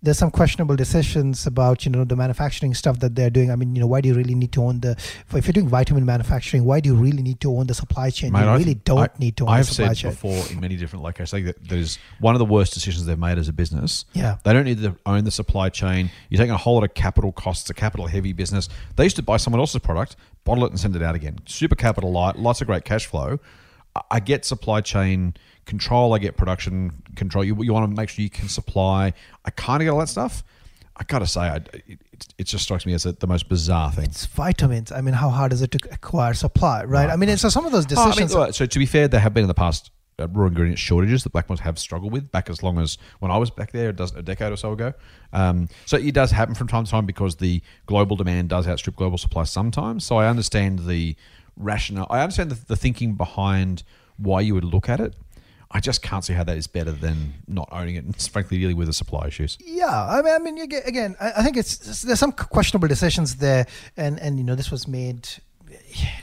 there's some questionable decisions about you know the manufacturing stuff that they're doing i mean you know why do you really need to own the if you're doing vitamin manufacturing why do you really need to own the supply chain
Mate,
you really don't
I-
need to own the supply chain.
I've
the supply
said
chain
before in many different locations I think that there's one of the worst decisions they've made as a business.
Yeah.
They don't need to own the supply chain. You're taking a whole lot of capital costs, a capital heavy business. They used to buy someone else's product, bottle it and send it out again. Super capital light, lots of great cash flow. I- I get supply chain control, I get production control. You, you want to make sure you can supply. I kind of get all that stuff. I gotta say, I, it, it, just strikes me as a, the most bizarre thing.
it's vitamins i mean how hard is it to acquire supply right, i mean so some of those
Oh, I mean,
decisions
so to be fair, there have been in the past uh, raw ingredient shortages that Blackmores have struggled with back as long as when I was back there a decade or so ago. Um, so it does happen from time to time because the global demand does outstrip global supply sometimes. So I understand the rationale. I understand the, the thinking behind why you would look at it. I just can't see how that is better than not owning it and frankly dealing with the supply issues.
Yeah, I mean, I mean, again, I, I think it's there's some questionable decisions there, and and you know this was made.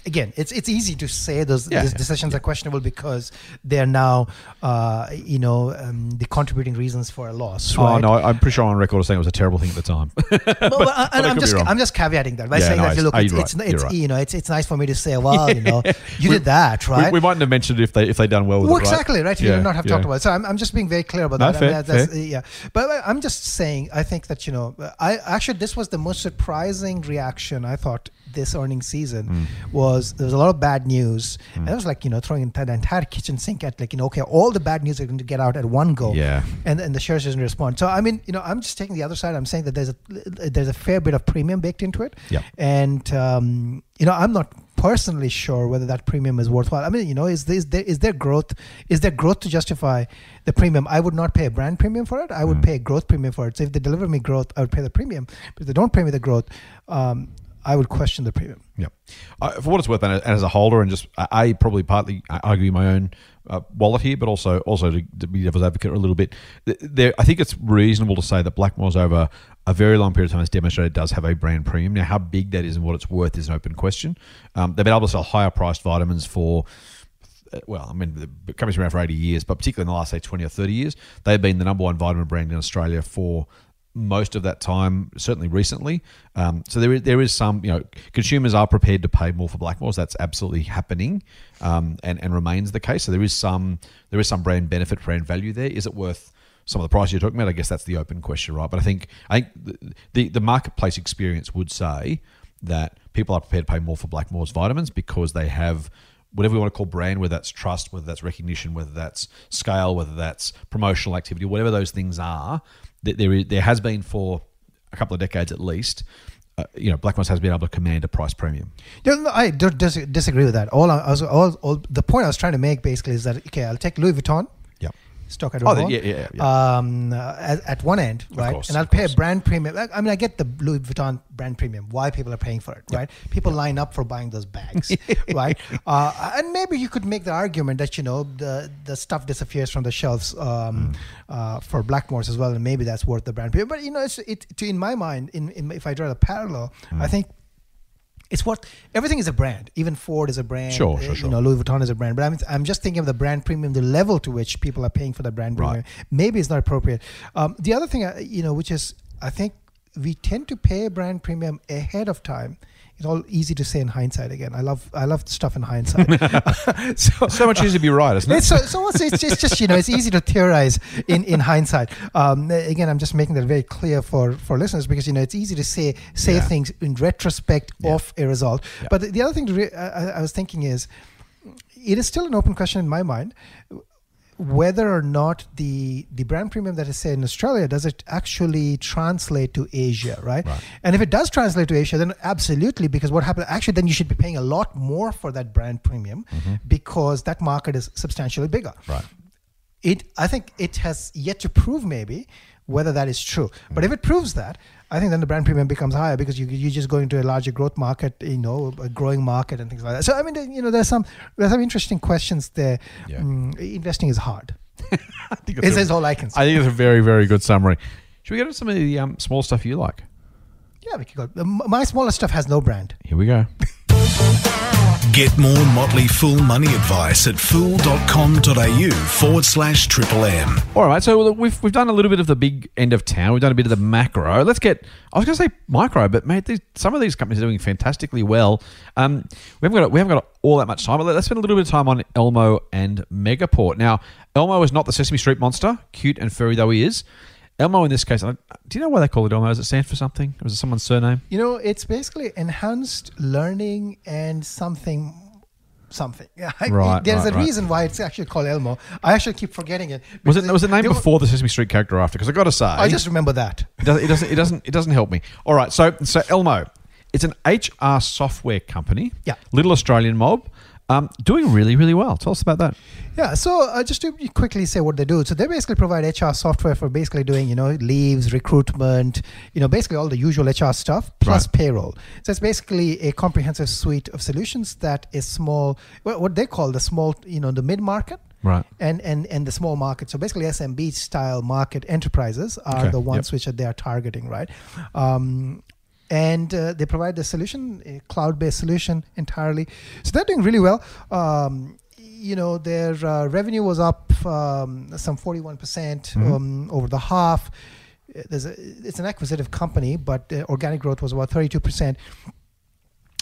Again, it's it's easy to say those
Yeah,
these
yeah,
decisions are questionable because they are now, uh, you know, um, the contributing reasons for a loss.
Oh no, I- I'm pretty sure on record saying it was a terrible thing at the time.
But- but- and
I
I'm just. I'm just caveating that by
Yeah,
saying
no,
that
it's-
look,
oh,
it's, it's,
right,
it's
you're right.
you know it's it's nice for me to say, well, you know, you did that,
We-
right?
we, mightn't have mentioned it if they if they done well with
Well,
it. right?
exactly, right? You
Yeah,
did not have
yeah.
talked about it. So I'm, I'm just being very clear about
No,
that.
fair,
I mean, that's,
fair.
yeah. But I'm just saying, I think that, you know, I actually, this was the most surprising reaction I thought this earnings season
Mm.
was there was a lot of bad news, and it was like you know throwing the entire kitchen sink at like you know okay all the bad news are going to get out at one go,
Yeah.
and and the shares doesn't respond. So I mean you know I'm just taking the other side. I'm saying that there's a there's a fair bit of premium baked into it,
Yeah,
and um, you know I'm not personally sure whether that premium is worthwhile. I mean, you know, is there, is there is there growth is there growth to justify the premium? I would not pay a brand premium for it. I would pay a growth premium for it. So if they deliver me growth, I would pay the premium. But if they don't pay me the growth, um, I would question the premium.
Yep. Uh, for what it's worth, and as- a holder, and just I I probably partly argue my own uh, wallet here, but also also to, to be devil's advocate a little bit. There, I think it's reasonable to say that Blackmore's over a very long period of time has demonstrated does have a brand premium. Now, how big that is and what it's worth is an open question. Um, they've been able to sell higher priced vitamins for uh, well, I mean, the company's been around for 80 years, but particularly in the last, say, 20 or 30 years, they've been the number one vitamin brand in Australia for most of that time, certainly recently. Um, so there is, there is some, you know, consumers are prepared to pay more for Blackmores. That's absolutely happening um, and, and remains the case. So there is some there is some brand benefit, brand value there. Is it worth some of the price you're talking about? I guess that's the open question, right? But I think I think the, the, the marketplace experience would say that people are prepared to pay more for Blackmore's vitamins because they have whatever we want to call brand, whether that's trust, whether that's recognition, whether that's scale, whether that's promotional activity, whatever those things are, th- there is, there has been for a couple of decades at least. Uh, you know, Blackmore's has been able to command a price premium.
No, no, I dis- disagree with that. All I was, all, all, the point I was trying to make basically is that okay, I'll take Louis Vuitton.
Yep.
stock I
Oh,
don't
the-
own.
yeah, yeah, yeah.
Um, uh, at, at one end, right?
course,
and I'll pay a brand premium. I mean, I get the Louis Vuitton brand premium. Why people are paying for it, right? People line up for buying those bags, right? Uh, and maybe you could make the argument that you know the the stuff disappears from the shelves um, uh, for Blackmores as well, and maybe that's worth the brand premium. But you know, it's it to in my mind, in, in if I draw the parallel,
Hmm.
I think it's what everything is a brand. Even Ford is a brand.
Sure,
uh,
sure, sure.
You know, Louis Vuitton is a brand. But I'm, I'm just thinking of the brand premium, the level to which people are paying for the brand
Right.
premium. Maybe it's not appropriate. Um, the other thing, uh, you know, which is I think we tend to pay a brand premium ahead of time. It's all easy to say in hindsight. Again, I love I love stuff in hindsight. so
So much easier to be right, isn't it?
it's so, so it's, it's, it's just you know it's easy to theorize in in hindsight. Um, again, I'm just making that very clear for for listeners because you know it's easy to say say
Yeah.
things in retrospect
Yeah.
of a result.
Yeah.
But the, the other thing to re- I- I was thinking is, it is still an open question in my mind whether or not the the brand premium that is say in Australia does it actually translate to Asia, right?
Right.
And if it does translate to Asia, then absolutely, because what happened actually, then you should be paying a lot more for that brand premium mm-hmm. because that market is substantially bigger.
Right.
It, I think, it has yet to prove maybe whether that is true. But mm. if it proves that, I think then the brand premium becomes higher because you you just go into a larger growth market, you know, a growing market and things like that. So I mean, you know, there's some there's some interesting questions there.
Yeah.
Mm, investing is hard.
I think
Is
a-
all I can say.
I think it's a very, very good summary. Should we get into some of the um, small stuff you like?
yeah, we could go. My smaller stuff has no brand.
Here we go.
Get more Motley Fool money advice at fool.com.au forward slash triple M.
All right, so we've we've done a little bit of the big end of town. We've done a bit of the macro. Let's get. I was going to say micro, but mate, these, some of these companies are doing fantastically well. Um, we haven't got we haven't got all that much time, but let's spend a little bit of time on Elmo and Megaport. Now, Elmo is not the Sesame Street monster, cute and furry though he is. Elmo in this case, do you know why they call it Elmo? Does it stand for something? Or is it someone's surname?
You know, it's basically enhanced learning and something. Something. Yeah, I-
Right,
There's
right,
a
right.
reason why it's actually called Elmo. I actually keep forgetting it.
Was it was it named
they were-
before the Sesame Street character after? Because I got to say,
I just remember that.
It doesn't, it doesn't. It doesn't. It doesn't help me. All right. So so Elmo, it's an HR software company.
Yeah.
Little Australian mob, um, doing really really well. Tell us about that.
Yeah, so uh, just to quickly say what they do. So they basically provide HR software for basically doing, you know, leaves, recruitment, you know, basically all the usual HR stuff plus
Right.
payroll. So it's basically a comprehensive suite of solutions that is small, what what they call the small, you know, the mid market.
Right.
And, and and the small market. So basically, SMB style market enterprises are
Okay,
the ones
yep.
which are, they are targeting, right? Um, and uh, they provide the solution, a cloud-based solution entirely. So they're doing really well. Um, you know, their uh, revenue was up um, some 41% um, over the half. There's a, it's an acquisitive company, but uh, organic growth was about 32%.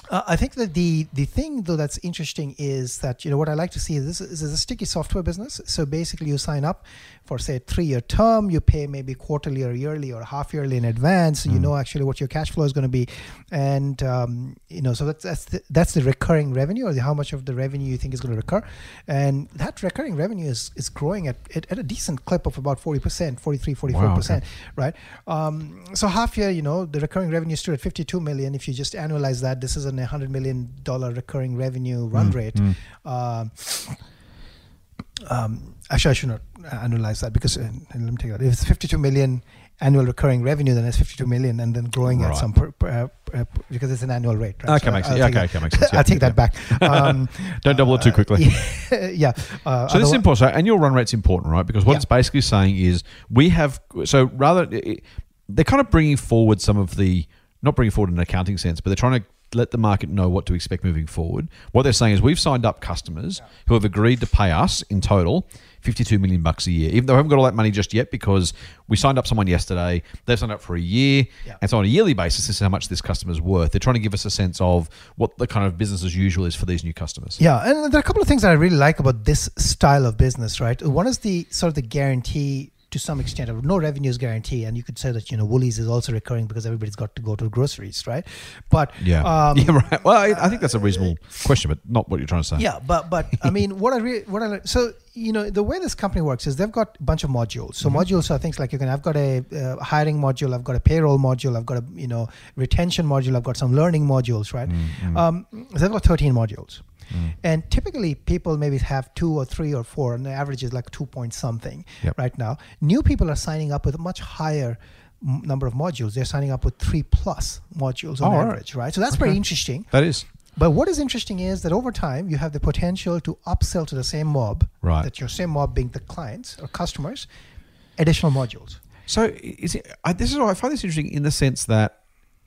Uh, I think that the the thing though that's interesting is that you know what I like to see is this is, is a sticky software business. So basically, you sign up for say a three year term, you pay maybe quarterly or yearly or half yearly in advance. So You know actually what your cash flow is going to be, and um, you know so that's that's the, that's the recurring revenue or the, how much of the revenue you think is going to recur, and that recurring revenue is is growing at at, at a decent clip of about forty percent, 43, 44
Wow, okay.
percent, right? Um, so half year, you know, the recurring revenue stood at fifty two million. If you just annualize that, this is an hundred million dollar recurring revenue run rate. Um, um, actually, I should not analyze that because uh, let me take that. If it's 52 million annual recurring revenue, then it's 52 million, and then growing
Right.
at some per, per, uh, uh, because it's an annual rate. Right?
Okay, makes sense.
I'll
Yeah,
take
okay,
that-
okay, makes sense. Yeah,
I'll take
yeah.
that back. Um,
Don't double it too quickly.
yeah. yeah. Uh,
So this is important. So annual run rate's important, right? Because what it's basically saying is we have. So rather, it- they're kind of bringing forward some of the not bringing forward in an accounting sense, but they're trying to let the market know what to expect moving forward. What they're saying is we've signed up customers who have agreed to pay us in total. 52 million bucks a year, even though we haven't got all that money just yet because we signed up someone yesterday. They've signed up for a year.
Yeah.
And so on a yearly basis, this is how much this customer's worth. They're trying to give us a sense of what the kind of business as usual is for these new customers.
Yeah, and there are a couple of things that I really like about this style of business, right? One is the sort of the guarantee to some extent of no revenues guarantee, and you could say that you know Woolies is also recurring because everybody's got to go to groceries, right? But
Yeah.
um,
yeah, right. Well, I, I think that's a reasonable question, but not what you're trying to say.
Yeah, but but I mean, what I re- what I so you know the way this company works is they've got a bunch of modules. So
Mm-hmm.
modules are things like you can. I've got a uh, hiring module. I've got a payroll module. I've got a you know retention module. I've got some learning modules. Right.
Mm-hmm.
Um, so they've got thirteen modules. Mm. And typically, people maybe have two or three or four, and the average is like two point something
Yep.
right now. New people are signing up with a much higher m- number of modules. They're signing up with three plus modules on
Oh,
average, right? So that's very interesting.
That is.
But what is interesting is that over time, you have the potential to upsell to the same mob,
Right.
that your same mob being the clients or customers, additional modules.
So is it, I, this is I find this interesting in the sense that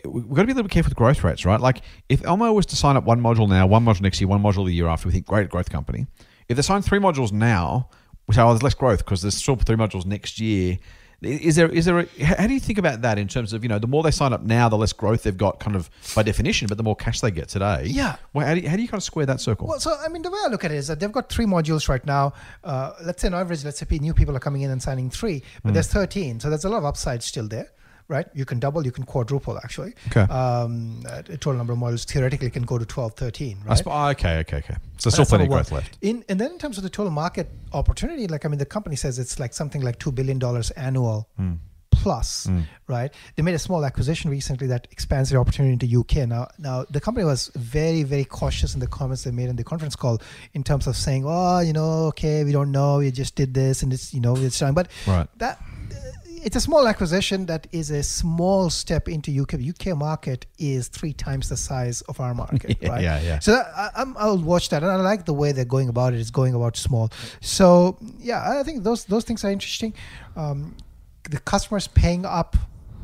we've got to be a little bit careful with growth rates, right? Like if Elmo was to sign up one module now, one module next year, one module the year after, we think great growth company. If they sign three modules now, we say, oh, there's less growth because there's still three modules next year. Is there is there a, how do you think about that in terms of you know the more they sign up now the less growth they've got kind of by definition but the more cash they get today
Yeah.
well, how, do you, how do you kind of square that circle
Well, so I mean, the way I look at it is that they've got three modules right now. Uh, let's say on average, let's say new people are coming in and signing three, but
Hmm.
there's 13. So there's a lot of upside still there, right? You can double, you can quadruple actually.
Okay.
Um, uh, total number of models theoretically can go to 12, 13, right?
sp- oh, okay okay okay so still plenty of growth left
In and then in terms of the total market opportunity, like I mean, the company says it's like something like two billion dollars annual
Hmm.
plus, right? They made a small acquisition recently that expands the opportunity into UK. Now, now the company was very, very cautious in the comments they made in the conference call in terms of saying, "Oh, you know, okay, we don't know, we just did this, and it's you know, it's done." But
Right.
that it's a small acquisition that is a small step into UK. UK market is three times the size of our market,
Yeah,
right?
yeah, yeah.
So that, I, I'm, I'll watch that, and I like the way they're going about it. It's going about small. So yeah, I think those those things are interesting. Um, the customers paying up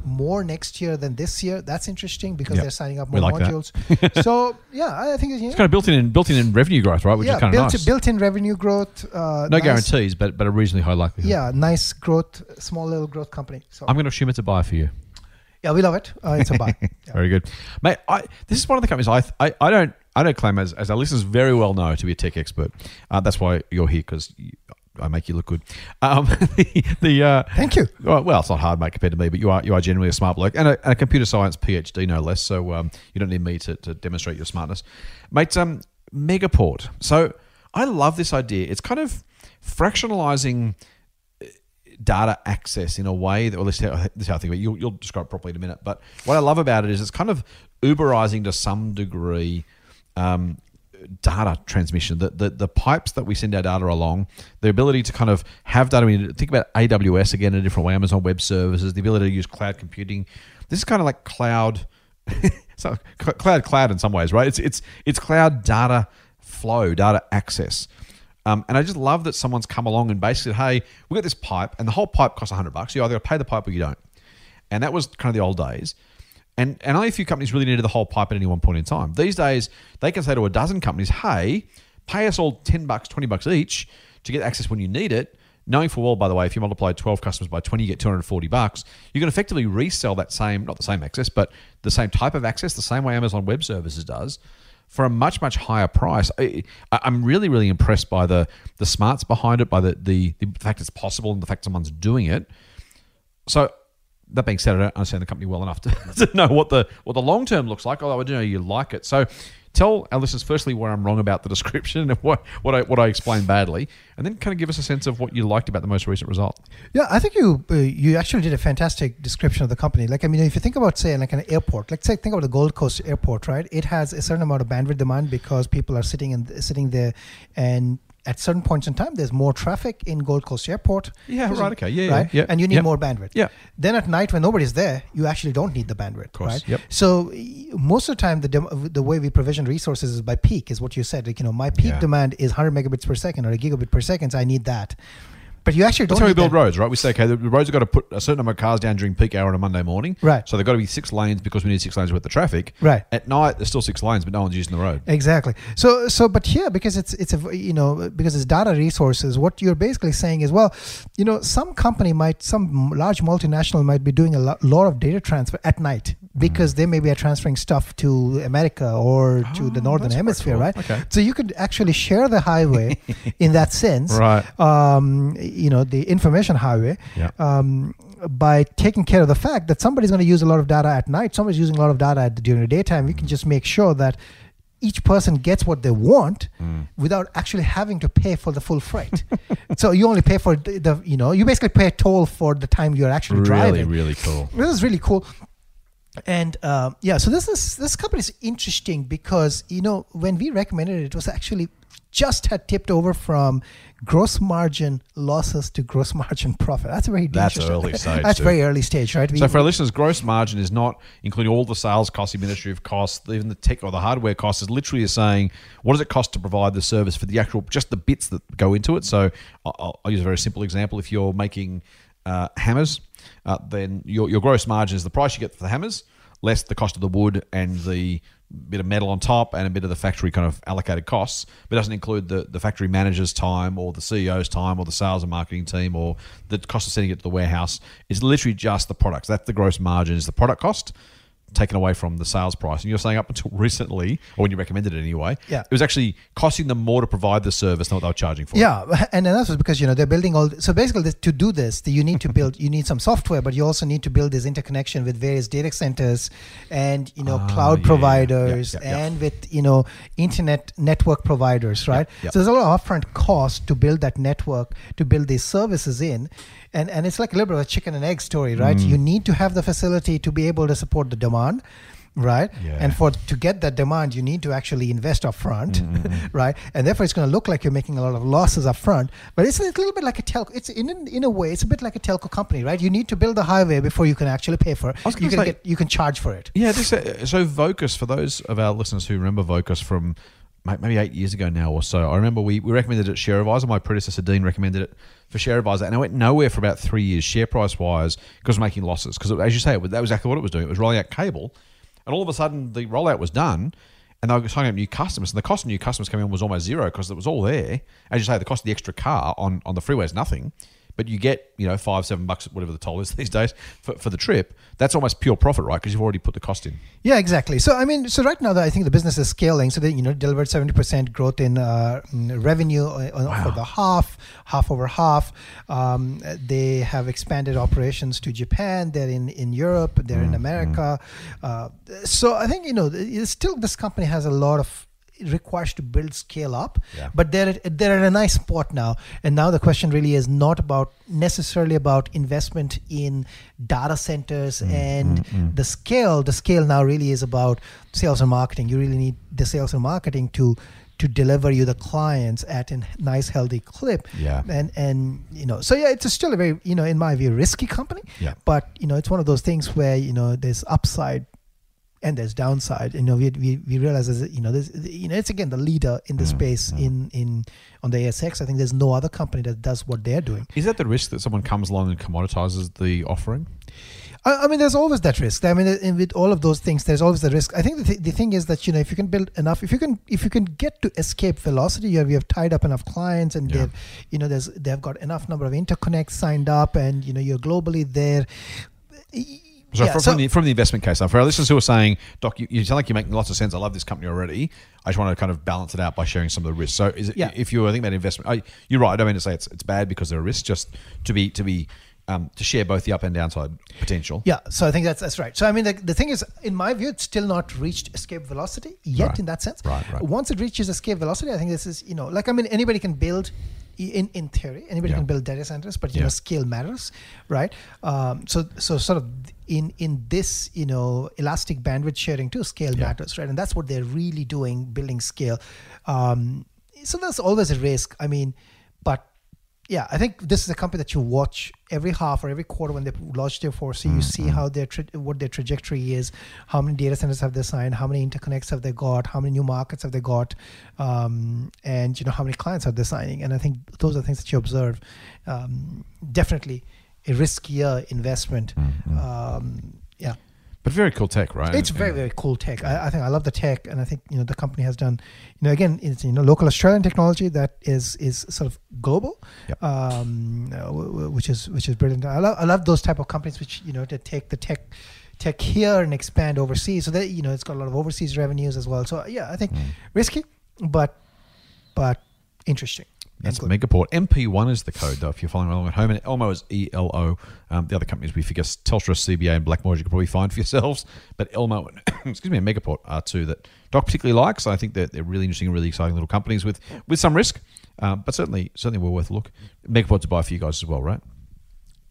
more next year than this year. That's interesting because
Yep.
they're signing up more
like
modules. so yeah, I think
it's kind of built in built in revenue growth right which
yeah,
is kind of
built,
nice
built-in revenue growth. Uh,
no
nice-
guarantees but but a reasonably high likelihood
Yeah, nice growth, small little growth company. So
I'm going to assume it's a buy for you.
yeah, we love it. Uh, it's a buy. Yeah.
Very good, mate. I, this is one of the companies I, I, I don't I don't claim as, as our listeners very well know to be a tech expert. Uh, that's why you're here because I make you look good. Um, the the uh,
Thank you.
well, it's not hard, mate, compared to me, but you are you are generally a smart bloke and a, and a computer science PhD, no less. So um, you don't need me to, to demonstrate your smartness, mate. Um, Megaport. So I love this idea. It's kind of fractionalizing data access in a way that, well, this is how, this is how I think about it. You'll, you'll describe it properly in a minute. But what I love about it is it's kind of Uberizing to some degree um, data transmission. The, the the pipes that we send our data along, the ability to kind of have data. I mean, think about AWS again in a different way, Amazon Web Services, the ability to use cloud computing. This is kind of like cloud. so cloud, cloud in some ways, right? It's it's it's cloud data flow, data access. Um, and I just love that someone's come along and basically "Hey, we got this pipe, and the whole pipe costs hundred bucks. You either pay the pipe or you don't." And that was kind of the old days. And and only a few companies really needed the whole pipe at any one point in time. These days, they can say to a dozen companies, "Hey, pay us all ten bucks, twenty bucks each to get access when you need it." knowing full well, by the way, if you multiply 12 customers by 20, you get 240 bucks. You can effectively resell that same, not the same access, but the same type of access, the same way Amazon Web Services does, for a much much higher price. I, I'm really really impressed by the the smarts behind it, by the, the the fact it's possible and the fact someone's doing it. So that being said, I don't understand the company well enough to, to know what the what the long term looks like. Although I do know you like it. So tell our listeners firstly where I'm wrong about the description and what what I what I explained badly, and then kind of give us a sense of what you liked about the most recent result.
Yeah, I think you uh, you actually did a fantastic description of the company. Like, I mean, if you think about say like an airport, like say think about the Gold Coast Airport, right? It has a certain amount of bandwidth demand because people are sitting and sitting there, and at certain points in time, there's more traffic in Gold Coast Airport.
Yeah, right, okay, yeah,
right.
yeah,
and you need more bandwidth.
Yeah.
Then at night, when nobody's there, you actually don't need the bandwidth.
course,
right.
yep.
So most of the time, the dem- the way we provision resources is by peak, is what you said. Like you know, my peak
Yeah.
demand is 100 megabits per second or a gigabit per second. So I need that. But you actually
That's
don't
how we build
that.
roads, right? We say, okay, the roads have got to put a certain number of cars down during peak hour on a Monday morning.
Right.
So they've got to be six lanes because we need six lanes worth of traffic.
Right.
At night, there's still six lanes, but no one's using the road.
Exactly. So, so, but here, because it's it's a you know because it's data resources, what you're basically saying is, well, you know, some company might, some large multinational might be doing a lot of data transfer at night because they maybe are transferring stuff to America or to the
Oh,
northern hemisphere,
cool.
right?
Okay.
So you could actually share the highway in that sense,
Right.
Um, you know, the information highway.
Yeah.
Um, by taking care of the fact that somebody's going to use a lot of data at night, somebody's using a lot of data at, during the daytime, we can just make sure that each person gets what they want
Mm.
without actually having to pay for the full freight. so you only pay for the, the, you know, you basically pay a toll for the time you're actually
Really,
driving.
really really cool.
This is really cool. And uh, yeah, so this is this company is interesting because you know when we recommended it, it was actually just had tipped over from gross margin losses to gross margin profit. That's very
That's early stage,
That's
too.
very early stage, right? We-
So for our listeners, gross margin is not including all the sales costs, administrative costs, even the tech or the hardware costs. Is literally is saying what does it cost to provide the service for the actual just the bits that go into it. So I'll, I'll use a very simple example. If you're making uh, hammers, uh, then your your gross margin is the price you get for the hammers less the cost of the wood and the bit of metal on top and a bit of the factory kind of allocated costs, but doesn't include the, the factory manager's time or the CEO's time or the sales and marketing team or the cost of sending it to the warehouse. It's literally just the products. That's the gross margin is the product cost taken away from the sales price. And you're saying up until recently, or when you recommended it anyway,
Yeah.
it was actually costing them more to provide the service than what they were charging for. it.
Yeah, and then that's because you know they're building all. So basically, to do this, you need to build. You need some software, but you also need to build this interconnection with various data centers, and you know
Ah,
cloud
yeah,
providers,
Yeah, yeah,
and with you know internet network providers, right? So there's a lot of upfront cost to build that network, to build these services in, and and it's like a little bit of a chicken and egg story, right?
Mm.
You need to have the facility to be able to support the demand. Right,
Yeah.
and for to get that demand, you need to actually invest up front,
Mm-hmm.
right? And therefore, it's going to look like you're making a lot of losses up front. But it's a little bit like a telco. It's in in a way, it's a bit like a telco company, right? You need to build the highway before you can actually pay for it. You can
say-
get you can charge for it.
Yeah, this, uh, so Vocus, for those of our listeners who remember Vocus from maybe eight years ago now or so, I remember we, we recommended it ShareAdvisor. My predecessor, Dean, recommended it for ShareAdvisor, and it went nowhere for about three years, share price wise, because making losses. Because, as you say, it that was exactly what it was doing. It was rolling out cable, and all of a sudden the rollout was done. And they were signing up new customers, and the cost of new customers coming on was almost zero because it was all there. As you say, the cost of the extra car on, on the freeway is nothing, but you get you know five, seven bucks, whatever the toll is these days for, for the trip. That's almost pure profit, right? Because you've already put the cost in.
Yeah, exactly. So I mean, so right now, I think the business is scaling. So they you know delivered seventy percent growth in uh, mm, revenue uh, for the half, half over half. Um, they have expanded operations to Japan. They're in in Europe. They're
Mm,
in America. Uh, so I think you know, it's still this company has a lot of requires to build scale up
Yeah.
but they're at, they're at a nice spot now and now the question really is not about necessarily about investment in data centers
Mm,
and the scale the scale now really is about sales and marketing you really need the sales and marketing to to deliver you the clients at a nice healthy clip
Yeah.
and and you know so yeah it's a still a very you know in my view risky company
Yeah.
but you know it's one of those things where you know there's upside and there's downside. You know, we, we, we realize as you know, this you know, it's again the leader in the
Mm,
space in in on the ASX. I think there's no other company that does what they're doing.
Is that the risk that someone comes along and commoditizes the offering?
I, I mean, there's always that risk. I mean, with all of those things, there's always the risk. I think the, th- the thing is that you know if you can build enough, if you can if you can get to escape velocity, you have, you have tied up enough clients, and
Yeah.
they've you know there's they've got enough number of interconnects signed up, and you know you're globally there.
So,
Yeah,
from,
so-
from, the, from the investment case, now for our listeners who are saying, Doc, you, you sound like you're making lots of sense. I love this company already. I just want to kind of balance it out by sharing some of the risks. So, is it,
Yeah.
if you're thinking about investment, I, you're right. I don't mean to say it's, it's bad because there are risks, just to be to be um, to share both the up and downside potential.
Yeah, so I think that's that's right. So I mean, the, the thing is, in my view, it's still not reached escape velocity yet.
Right.
In that sense,
Right, right.
Once it reaches escape velocity, I think this is you know, like I mean, anybody can build. In, in theory, anybody
Yeah.
can build data centers, but you
Yeah.
know scale matters, right? Um, so so sort of in in this you know elastic bandwidth sharing too, scale
Yeah.
matters, right? And that's what they're really doing, building scale. Um, so that's always a risk. I mean, but yeah, I think this is a company that you watch every half or every quarter when they launch their 4C. You see how their tra- what their trajectory is, how many data centers have they signed, how many interconnects have they got, how many new markets have they got, um, and you know how many clients are they signing. And I think those are things that you observe. Um, definitely a riskier investment. Um, yeah.
But very cool tech, right?
It's very very cool tech. I, I think I love the tech, and I think you know the company has done, you know, again it's you know local Australian technology that is is sort of global,
Yep.
um, which is which is brilliant. I love I love those type of companies which you know that take the tech tech here and expand overseas. So that you know it's got a lot of overseas revenues as well. So yeah, I think
Mm.
risky, but but interesting.
That's
good.
Megaport. MP1 is the code, though, if you're following along at home. And Elmo is E L O. Um, the other companies we figure Telstra, CBA, and Blackmore you can probably find for yourselves. But Elmo and, excuse me, and Megaport are two that Doc particularly likes. I think they're, they're really interesting and really exciting little companies with, with some risk, um, but certainly certainly well worth a look. Megaport's a buy for you guys as well, right?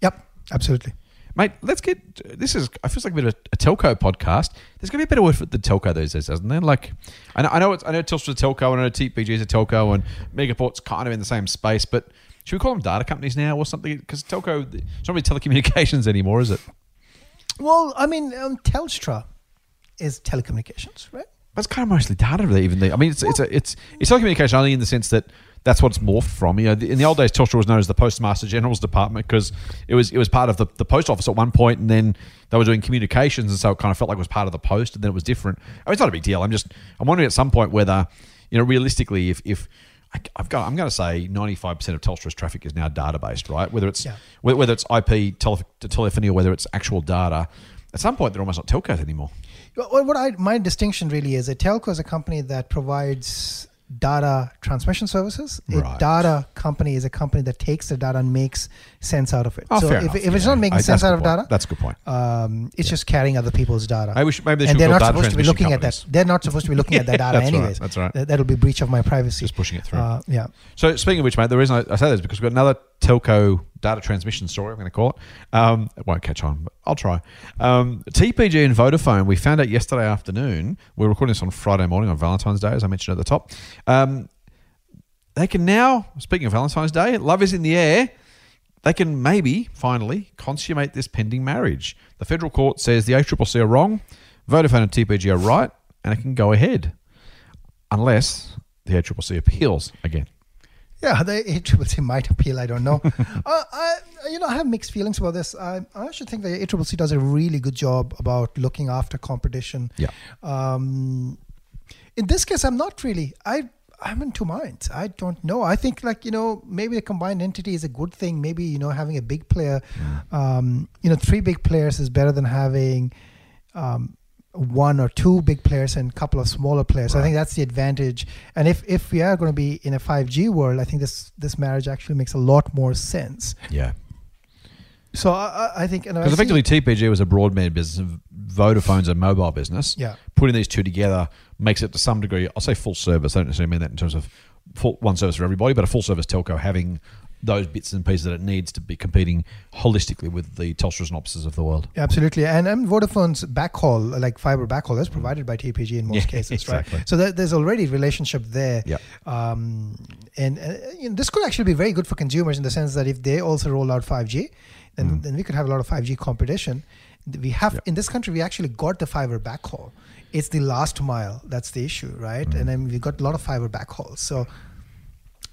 Yep, absolutely.
Mate, let's get. This is. I feel like a bit of a, a telco podcast. There's going to be a better word for the telco these days, isn't there? Like, I know, I know, it's, I know Telstra's a telco, and I know TPG is a telco, and Megaport's kind of in the same space. But should we call them data companies now or something? Because telco, it's not really telecommunications anymore, is it?
Well, I mean, um, Telstra is telecommunications, right?
That's kind of mostly data, really. Even the, I mean, it's it's a, it's it's telecommunication only in the sense that that's what it's morphed from. You know, in the old days, Telstra was known as the Postmaster General's Department because it was it was part of the, the post office at one point, and then they were doing communications, and so it kind of felt like it was part of the post, and then it was different. I mean, it's not a big deal. I'm just I'm wondering at some point whether you know realistically if if I've got. I'm going to say 95 percent of Telstra's traffic is now data based, right? Whether it's
Yeah.
whether, whether it's IP tele, telephony or whether it's actual data. At some point, they're almost not telcos anymore.
Well, what I my distinction really is a telco is a company that provides data transmission services. A data company is a company that takes the data and makes sense out of it.
Oh,
so
fair
if,
enough.
if it's
Yeah.
not making
I-
sense out of
point.
data,
That's a good point.
um, it's just carrying other people's data.
Maybe we should- maybe they
and they're not supposed to be looking at that. They're not supposed to be looking at that data
That's right.
anyways.
That's right.
That, that'll be breach of my privacy.
Just pushing it through.
Uh, yeah.
So speaking of which, mate, the reason I, I say that is because we've got another telco data transmission story. I'm going to call it. Um, it won't catch on, but I'll try. Um, TPG and Vodafone. We found out yesterday afternoon. We're recording this on Friday morning on Valentine's Day, as I mentioned at the top. Um, they can now, speaking of Valentine's Day, love is in the air. They can maybe finally consummate this pending marriage. The federal court says the ACCC are wrong, Vodafone and TPG are right, and it can go ahead, unless the ACCC appeals again.
Yeah, the ACCC might appeal. I don't know. uh, I, you know, I have mixed feelings about this. I, I actually think the ACCC does a really good job about looking after competition.
Yeah.
Um, in this case, I'm not really. I I'm in two minds. I don't know. I think like you know maybe a combined entity is a good thing. Maybe you know having a big player, um, you know, three big players is better than having. Um, one or two big players and a couple of smaller players. I think that's the advantage. And if, if we are going to be in a 5G world, I think this this marriage actually makes a lot more sense.
Yeah.
So I, I- think,
Because effectively, TPG was a broadband business, Vodafone's a mobile business.
Yeah.
Putting these two together makes it to some degree, I'll say full service. I don't necessarily mean that in terms of full, one service for everybody, but a full service telco having those bits and pieces that it needs to be competing holistically with the Telstras and Optus of the world.
Absolutely, and, and Vodafone's backhaul, like fiber backhaul, is provided by TPG in most
Yeah,
cases,
exactly.
right? So there, there's already relationship there.
Yep.
Um, and uh, you know, this could actually be very good for consumers in the sense that if they also roll out 5G, then, then we could have a lot of 5G competition. We have in this country, we actually got the fiber backhaul. It's the last mile that's the issue, right? And then we've got a lot of fiber backhauls. So,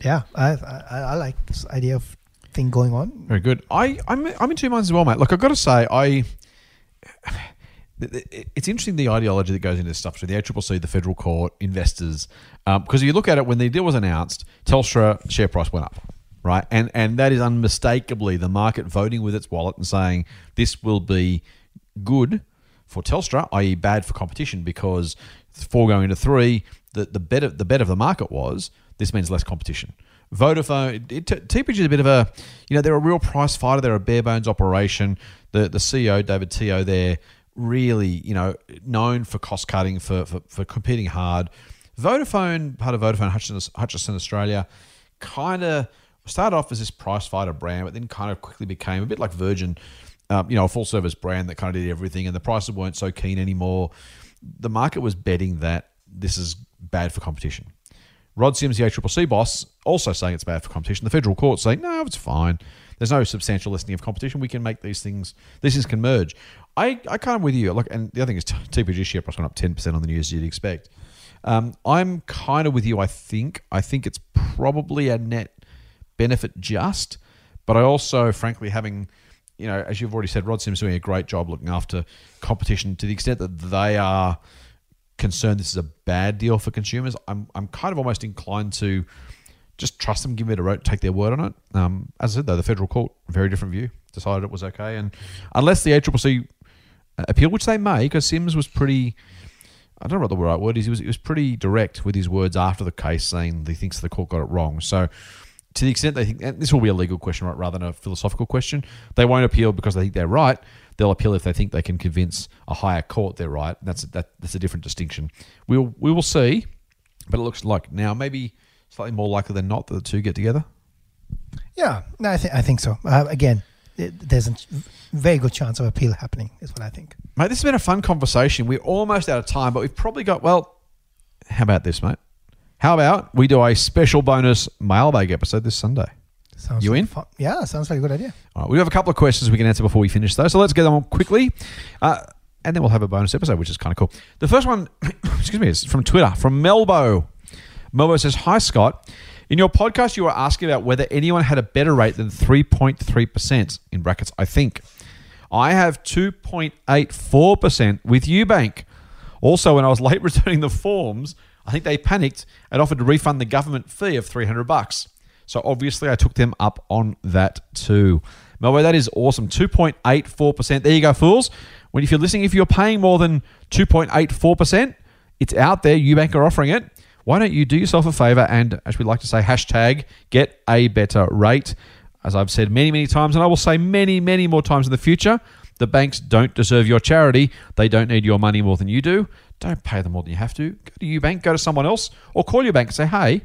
yeah, I, I, I like this idea of thing going on.
Very good. I, I'm, I'm in two minds as well, mate. Look, I've got to say, I it's interesting the ideology that goes into this stuff. So the ACCC, the federal court, investors, um, because if you look at it when the deal was announced, Telstra share price went up, right? And and that is unmistakably the market voting with its wallet and saying this will be good for Telstra, i.e., bad for competition because four going into three, the the bet of, the bet of the market was this means less competition. Vodafone, it, it, TPG is a bit of a, you know, they're a real price fighter. They're a bare bones operation. The the CEO David Teoh there really, you know, known for cost cutting, for, for for competing hard. Vodafone, part of Vodafone Hutchison, Hutchison Australia, kind of started off as this price fighter brand, but then kind of quickly became a bit like Virgin, um, you know, a full service brand that kind of did everything, and the prices weren't so keen anymore. The market was betting that this is bad for competition. Rod Sims, the ACCC boss, also saying it's bad for competition. The federal court saying, no, it's fine. There's no substantial lessening of competition. We can make these things, these things can merge. I, I kind of with you. Look, and the other thing is TPG share price went up 10% on the news you'd expect. Um, I'm kind of with you, I think. I think it's probably a net benefit just, but I also, frankly, having, you know, as you've already said, Rod Sims doing a great job looking after competition to the extent that they are concerned this is a bad deal for consumers, I'm, I'm kind of almost inclined to just trust them, give it a vote, take their word on it. Um, as I said, though, the federal court, very different view, decided it was okay. And unless the ACCC appeal, which they may, because Sims was pretty, I don't know what the right word is, he was, he was pretty direct with his words after the case, saying he thinks the court got it wrong. So to the extent they think, and this will be a legal question right, rather than a philosophical question, they won't appeal because they think they're right they'll appeal if they think they can convince a higher court they're right. That's a, that, that's a different distinction. We'll we will see, but it looks like now maybe slightly more likely than not that the two get together.
Yeah, no, I think I think so. Uh, again, it, there's a very good chance of appeal happening. Is what I think.
Mate, this has been a fun conversation. We're almost out of time, but we've probably got well. How about this, mate? How about we do a special bonus mailbag episode this Sunday?
Sounds
You in?
Yeah, sounds like a good idea.
All right, we have a couple of questions we can answer before we finish, though. So let's get them on quickly. Uh, and then we'll have a bonus episode, which is kind of cool. The first one, excuse me, is from Twitter, from Melbo. Melbo says, Hi, Scott. In your podcast, you were asking about whether anyone had a better rate than 3.3%, in brackets, I think. I have 2.84% with UBank. Also, when I was late returning the forms, I think they panicked and offered to refund the government fee of 300 bucks. So obviously, I took them up on that too. Melbo, that is awesome. 2.84%. There you go, fools. When if you're listening, if you're paying more than 2.84%, it's out there. UBank are offering it. Why don't you do yourself a favor and, as we like to say, hashtag get a better rate. As I've said many, many times, and I will say many, many more times in the future, the banks don't deserve your charity. They don't need your money more than you do. Don't pay them more than you have to. Go to UBank, go to someone else, or call your bank and say, hey,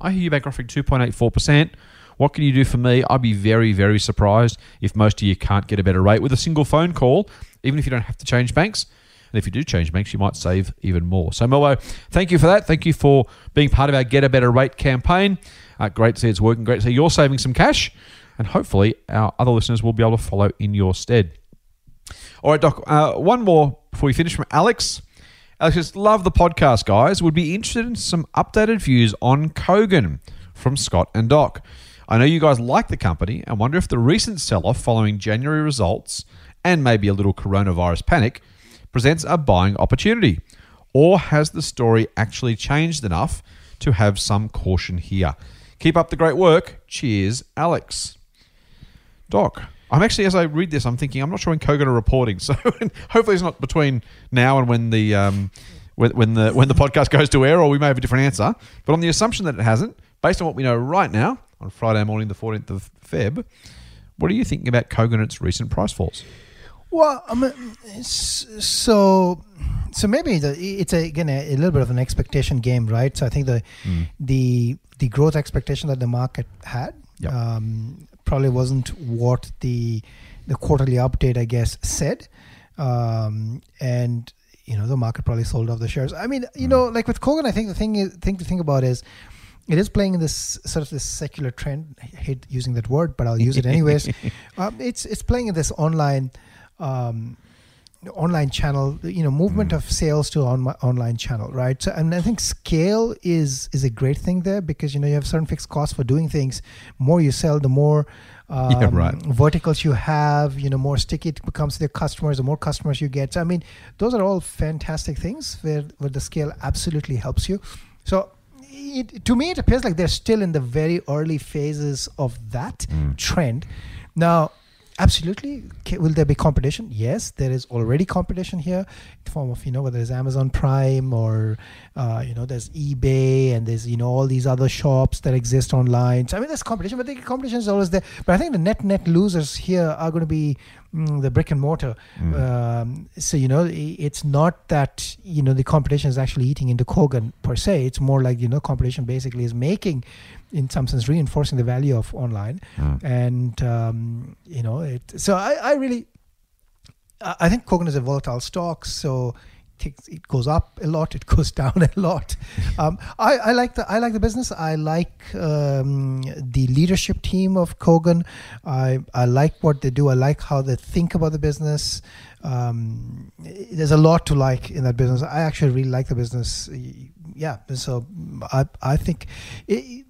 I hear UBank offering 2.84%. What can you do for me? I'd be very, very surprised if most of you can't get a better rate with a single phone call, even if you don't have to change banks. And if you do change banks, you might save even more. So, Melbo, thank you for that. Thank you for being part of our Get a Better Rate campaign. Uh, great to see it's working. Great to see you're saving some cash. And hopefully, our other listeners will be able to follow in your stead. All right, Doc, uh, one more before we finish from Alex. Alex says, Love the podcast, guys. Would be interested in some updated views on Kogan from Scott and Doc. I know you guys like the company and wonder if the recent sell off following January results and maybe a little coronavirus panic presents a buying opportunity. Or has the story actually changed enough to have some caution here? Keep up the great work. Cheers, Alex. Doc, I'm actually, as I read this, I'm thinking, I'm not sure when Kogan are reporting. So hopefully it's not between now and when the. Um, when, when the when the podcast goes to air, or we may have a different answer. But on the assumption that it hasn't, based on what we know right now, on Friday morning, the 14th of Feb, what are you thinking about Kogan and its recent price falls?
Well, I mean, so so maybe the, it's a, again a, a little bit of an expectation game, right? So I think the the the growth expectation that the market had
Yep.
um, probably wasn't what the the quarterly update, I guess, said, um, and you know the market probably sold off the shares. I mean, you know, like with Kogan, I think the thing is, thing to think about is. It is playing in this sort of this secular trend. I hate using that word, but I'll use it anyways. um, it's it's playing in this online um, online channel you know movement of sales to on, online channel right? So and i think scale is is a great thing there because you know you have certain fixed costs for doing things. More you sell the more um,
Yeah, right.
verticals you have you know more sticky it becomes to the customers the more customers you get. So i mean those are all fantastic things where, where the scale absolutely helps you. So it, to me it appears like they're still in the very early phases of that trend. Now absolutely. Will there be competition? Yes there is already competition here in the form of you know whether it's amazon prime or uh, you know there's ebay and there's you know all these other shops that exist online. So i mean there's competition but the competition is always there. But i think the net net losers here are going to be mm, the brick and mortar. Um, so you know it's not that you know the competition is actually eating into kogan per se. It's more like you know competition basically is making in some sense reinforcing the value of online and um, you know it so I, I really I think Kogan is a volatile stock, so it goes up a lot, it goes down a lot. Um, I, I like the I like the business. I like um, the leadership team of Kogan. I I like what they do. I like how they think about the business. Um, there's a lot to like in that business. I actually really like the business. Yeah, so I I think. It,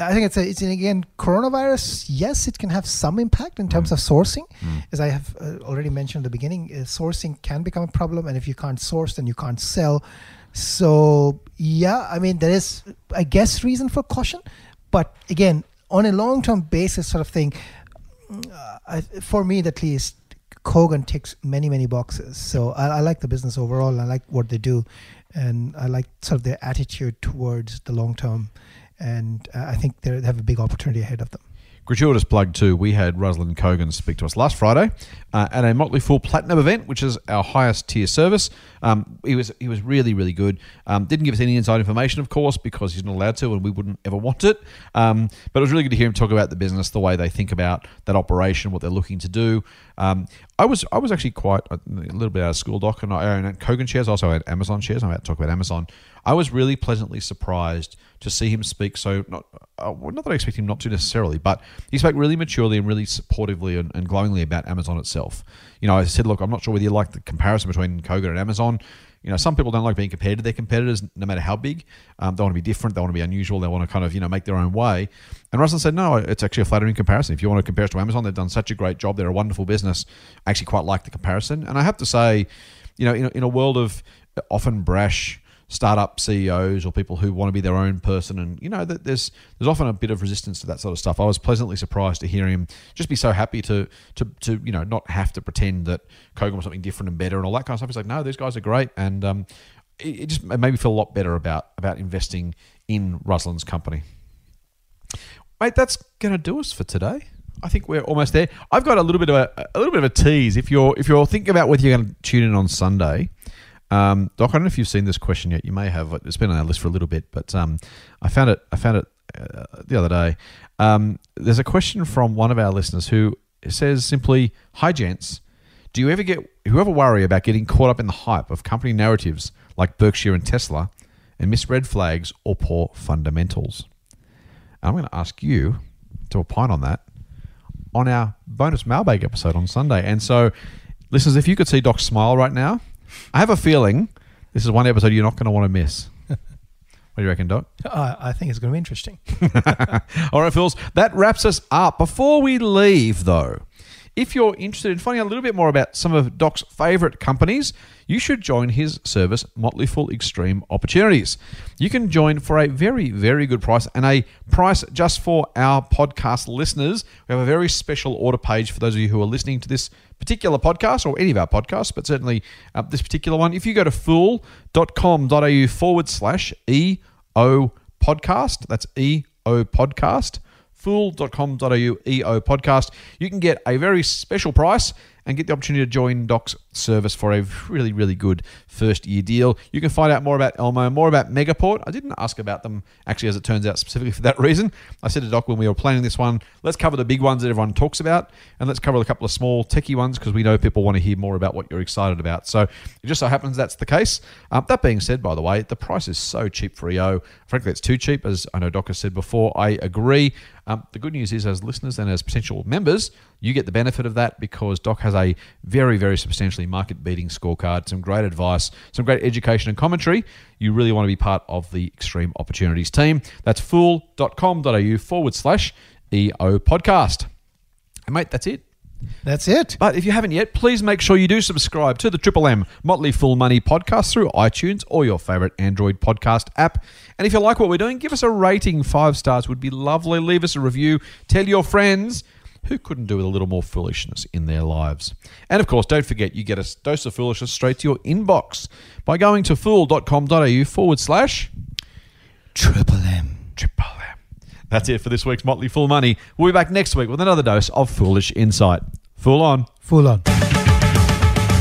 I think it's a, it's again coronavirus. Yes, it can have some impact in terms of sourcing, as I have uh, already mentioned at the beginning. Uh, sourcing can become a problem, and if you can't source, then you can't sell. So yeah, I mean there is, I guess, reason for caution, but again, on a long-term basis, sort of thing. uh, I, for me, at least, Kogan ticks many many boxes. So I, I like the business overall. I like what they do, and I like sort of their attitude towards the long term and uh, I think they're- have a big opportunity ahead of them.
Gratuitous plug too. We had Ruslan Kogan speak to us last Friday uh, at a Motley Fool Platinum event, which is our highest tier service. Um, he was he was really really good. Um, didn't give us any inside information, of course, because he's not allowed to, and we wouldn't ever want it. Um, but it was really good to hear him talk about the business, the way they think about that operation, what they're looking to do. Um, I was I was actually quite a little bit out of school, doc, and I own Kogan shares. Also had Amazon shares. I'm about to talk about Amazon. I was really pleasantly surprised to see him speak so not uh, not that I expect him not to necessarily, but he spoke really maturely and really supportively and, and glowingly about Amazon itself. You know, I said, look, I'm not sure whether you like the comparison between Kogan and Amazon. You know, some people don't like being compared to their competitors, no matter how big. Um, they want to be different. They want to be unusual. They want to kind of, you know, make their own way. And Russell said, no, it's actually a flattering comparison. If you want to compare us to Amazon, they've done such a great job. They're a wonderful business. I actually quite like the comparison. And I have to say, you know, in a, in a world of often brash startup CEOs or people who want to be their own person, and you know, that there's there's often a bit of resistance to that sort of stuff. I was pleasantly surprised to hear him just be so happy to to to you know not have to pretend that Kogan was something different and better and all that kind of stuff. He's like, no, these guys are great, and um, it, it just made me feel a lot better about about investing in Ruslan's company. Mate, that's to do us for today. I think we're almost there. I've got a little bit of a, a little bit of a tease. If you're if you're thinking about whether you're going to tune in on Sunday, um, Doc, I don't know if you've seen this question yet. You may have. It's been on our list for a little bit, but um, I found it. I found it uh, the other day. Um, there's a question from one of our listeners who says simply, "Hi, gents. Do you ever get who ever worry about getting caught up in the hype of company narratives like Berkshire and Tesla, and miss red flags or poor fundamentals?" And I'm going to ask you to opine on that on our bonus mailbag episode on Sunday. And so, listeners, if you could see Doc smile right now, I have a feeling this is one episode you're not going to want to miss. what do you reckon, Doc?
Uh, I think it's going to be interesting.
All right, Phils, that wraps us up. Before we leave, though, if you're interested in finding out a little bit more about some of Doc's favorite companies, you should join his service, Motley Fool Extreme Opportunities. You can join for a very, very good price and a price just for our podcast listeners. We have a very special order page for those of you who are listening to this particular podcast or any of our podcasts, but certainly uh, this particular one. If you go to fool.com.au forward slash EO podcast, that's EO podcast fool.com.au EO podcast. You can get a very special price and get the opportunity to join Doc's service for a really, really good first year deal. You can find out more about Elmo, more about Megaport. I didn't ask about them, actually, as it turns out, specifically for that reason. I said to Doc when we were planning this one, let's cover the big ones that everyone talks about, and let's cover a couple of small, techie ones because we know people want to hear more about what you're excited about. So it just so happens that's the case. Um, that being said, by the way, the price is so cheap for EO. Frankly, it's too cheap, as I know Doc has said before. I agree. Um, the good news is, as listeners and as potential members, You get the benefit of that because Doc has a very, very substantially market beating scorecard, some great advice, some great education and commentary. You really want to be part of the Extreme Opportunities team. That's fool.com.au forward slash EO podcast. And mate, that's it.
That's it.
But if you haven't yet, please make sure you do subscribe to the Triple M Motley Fool Money podcast through iTunes or your favorite Android podcast app. And if you like what we're doing, give us a rating. Five stars would be lovely. Leave us a review. Tell your friends who couldn't do with a little more foolishness in their lives. And of course, don't forget you get a dose of foolishness straight to your inbox by going to fool.com.au forward slash
Triple M.
Triple M. That's it for this week's Motley Fool Money. We'll be back next week with another dose of foolish insight. Fool on.
Full on.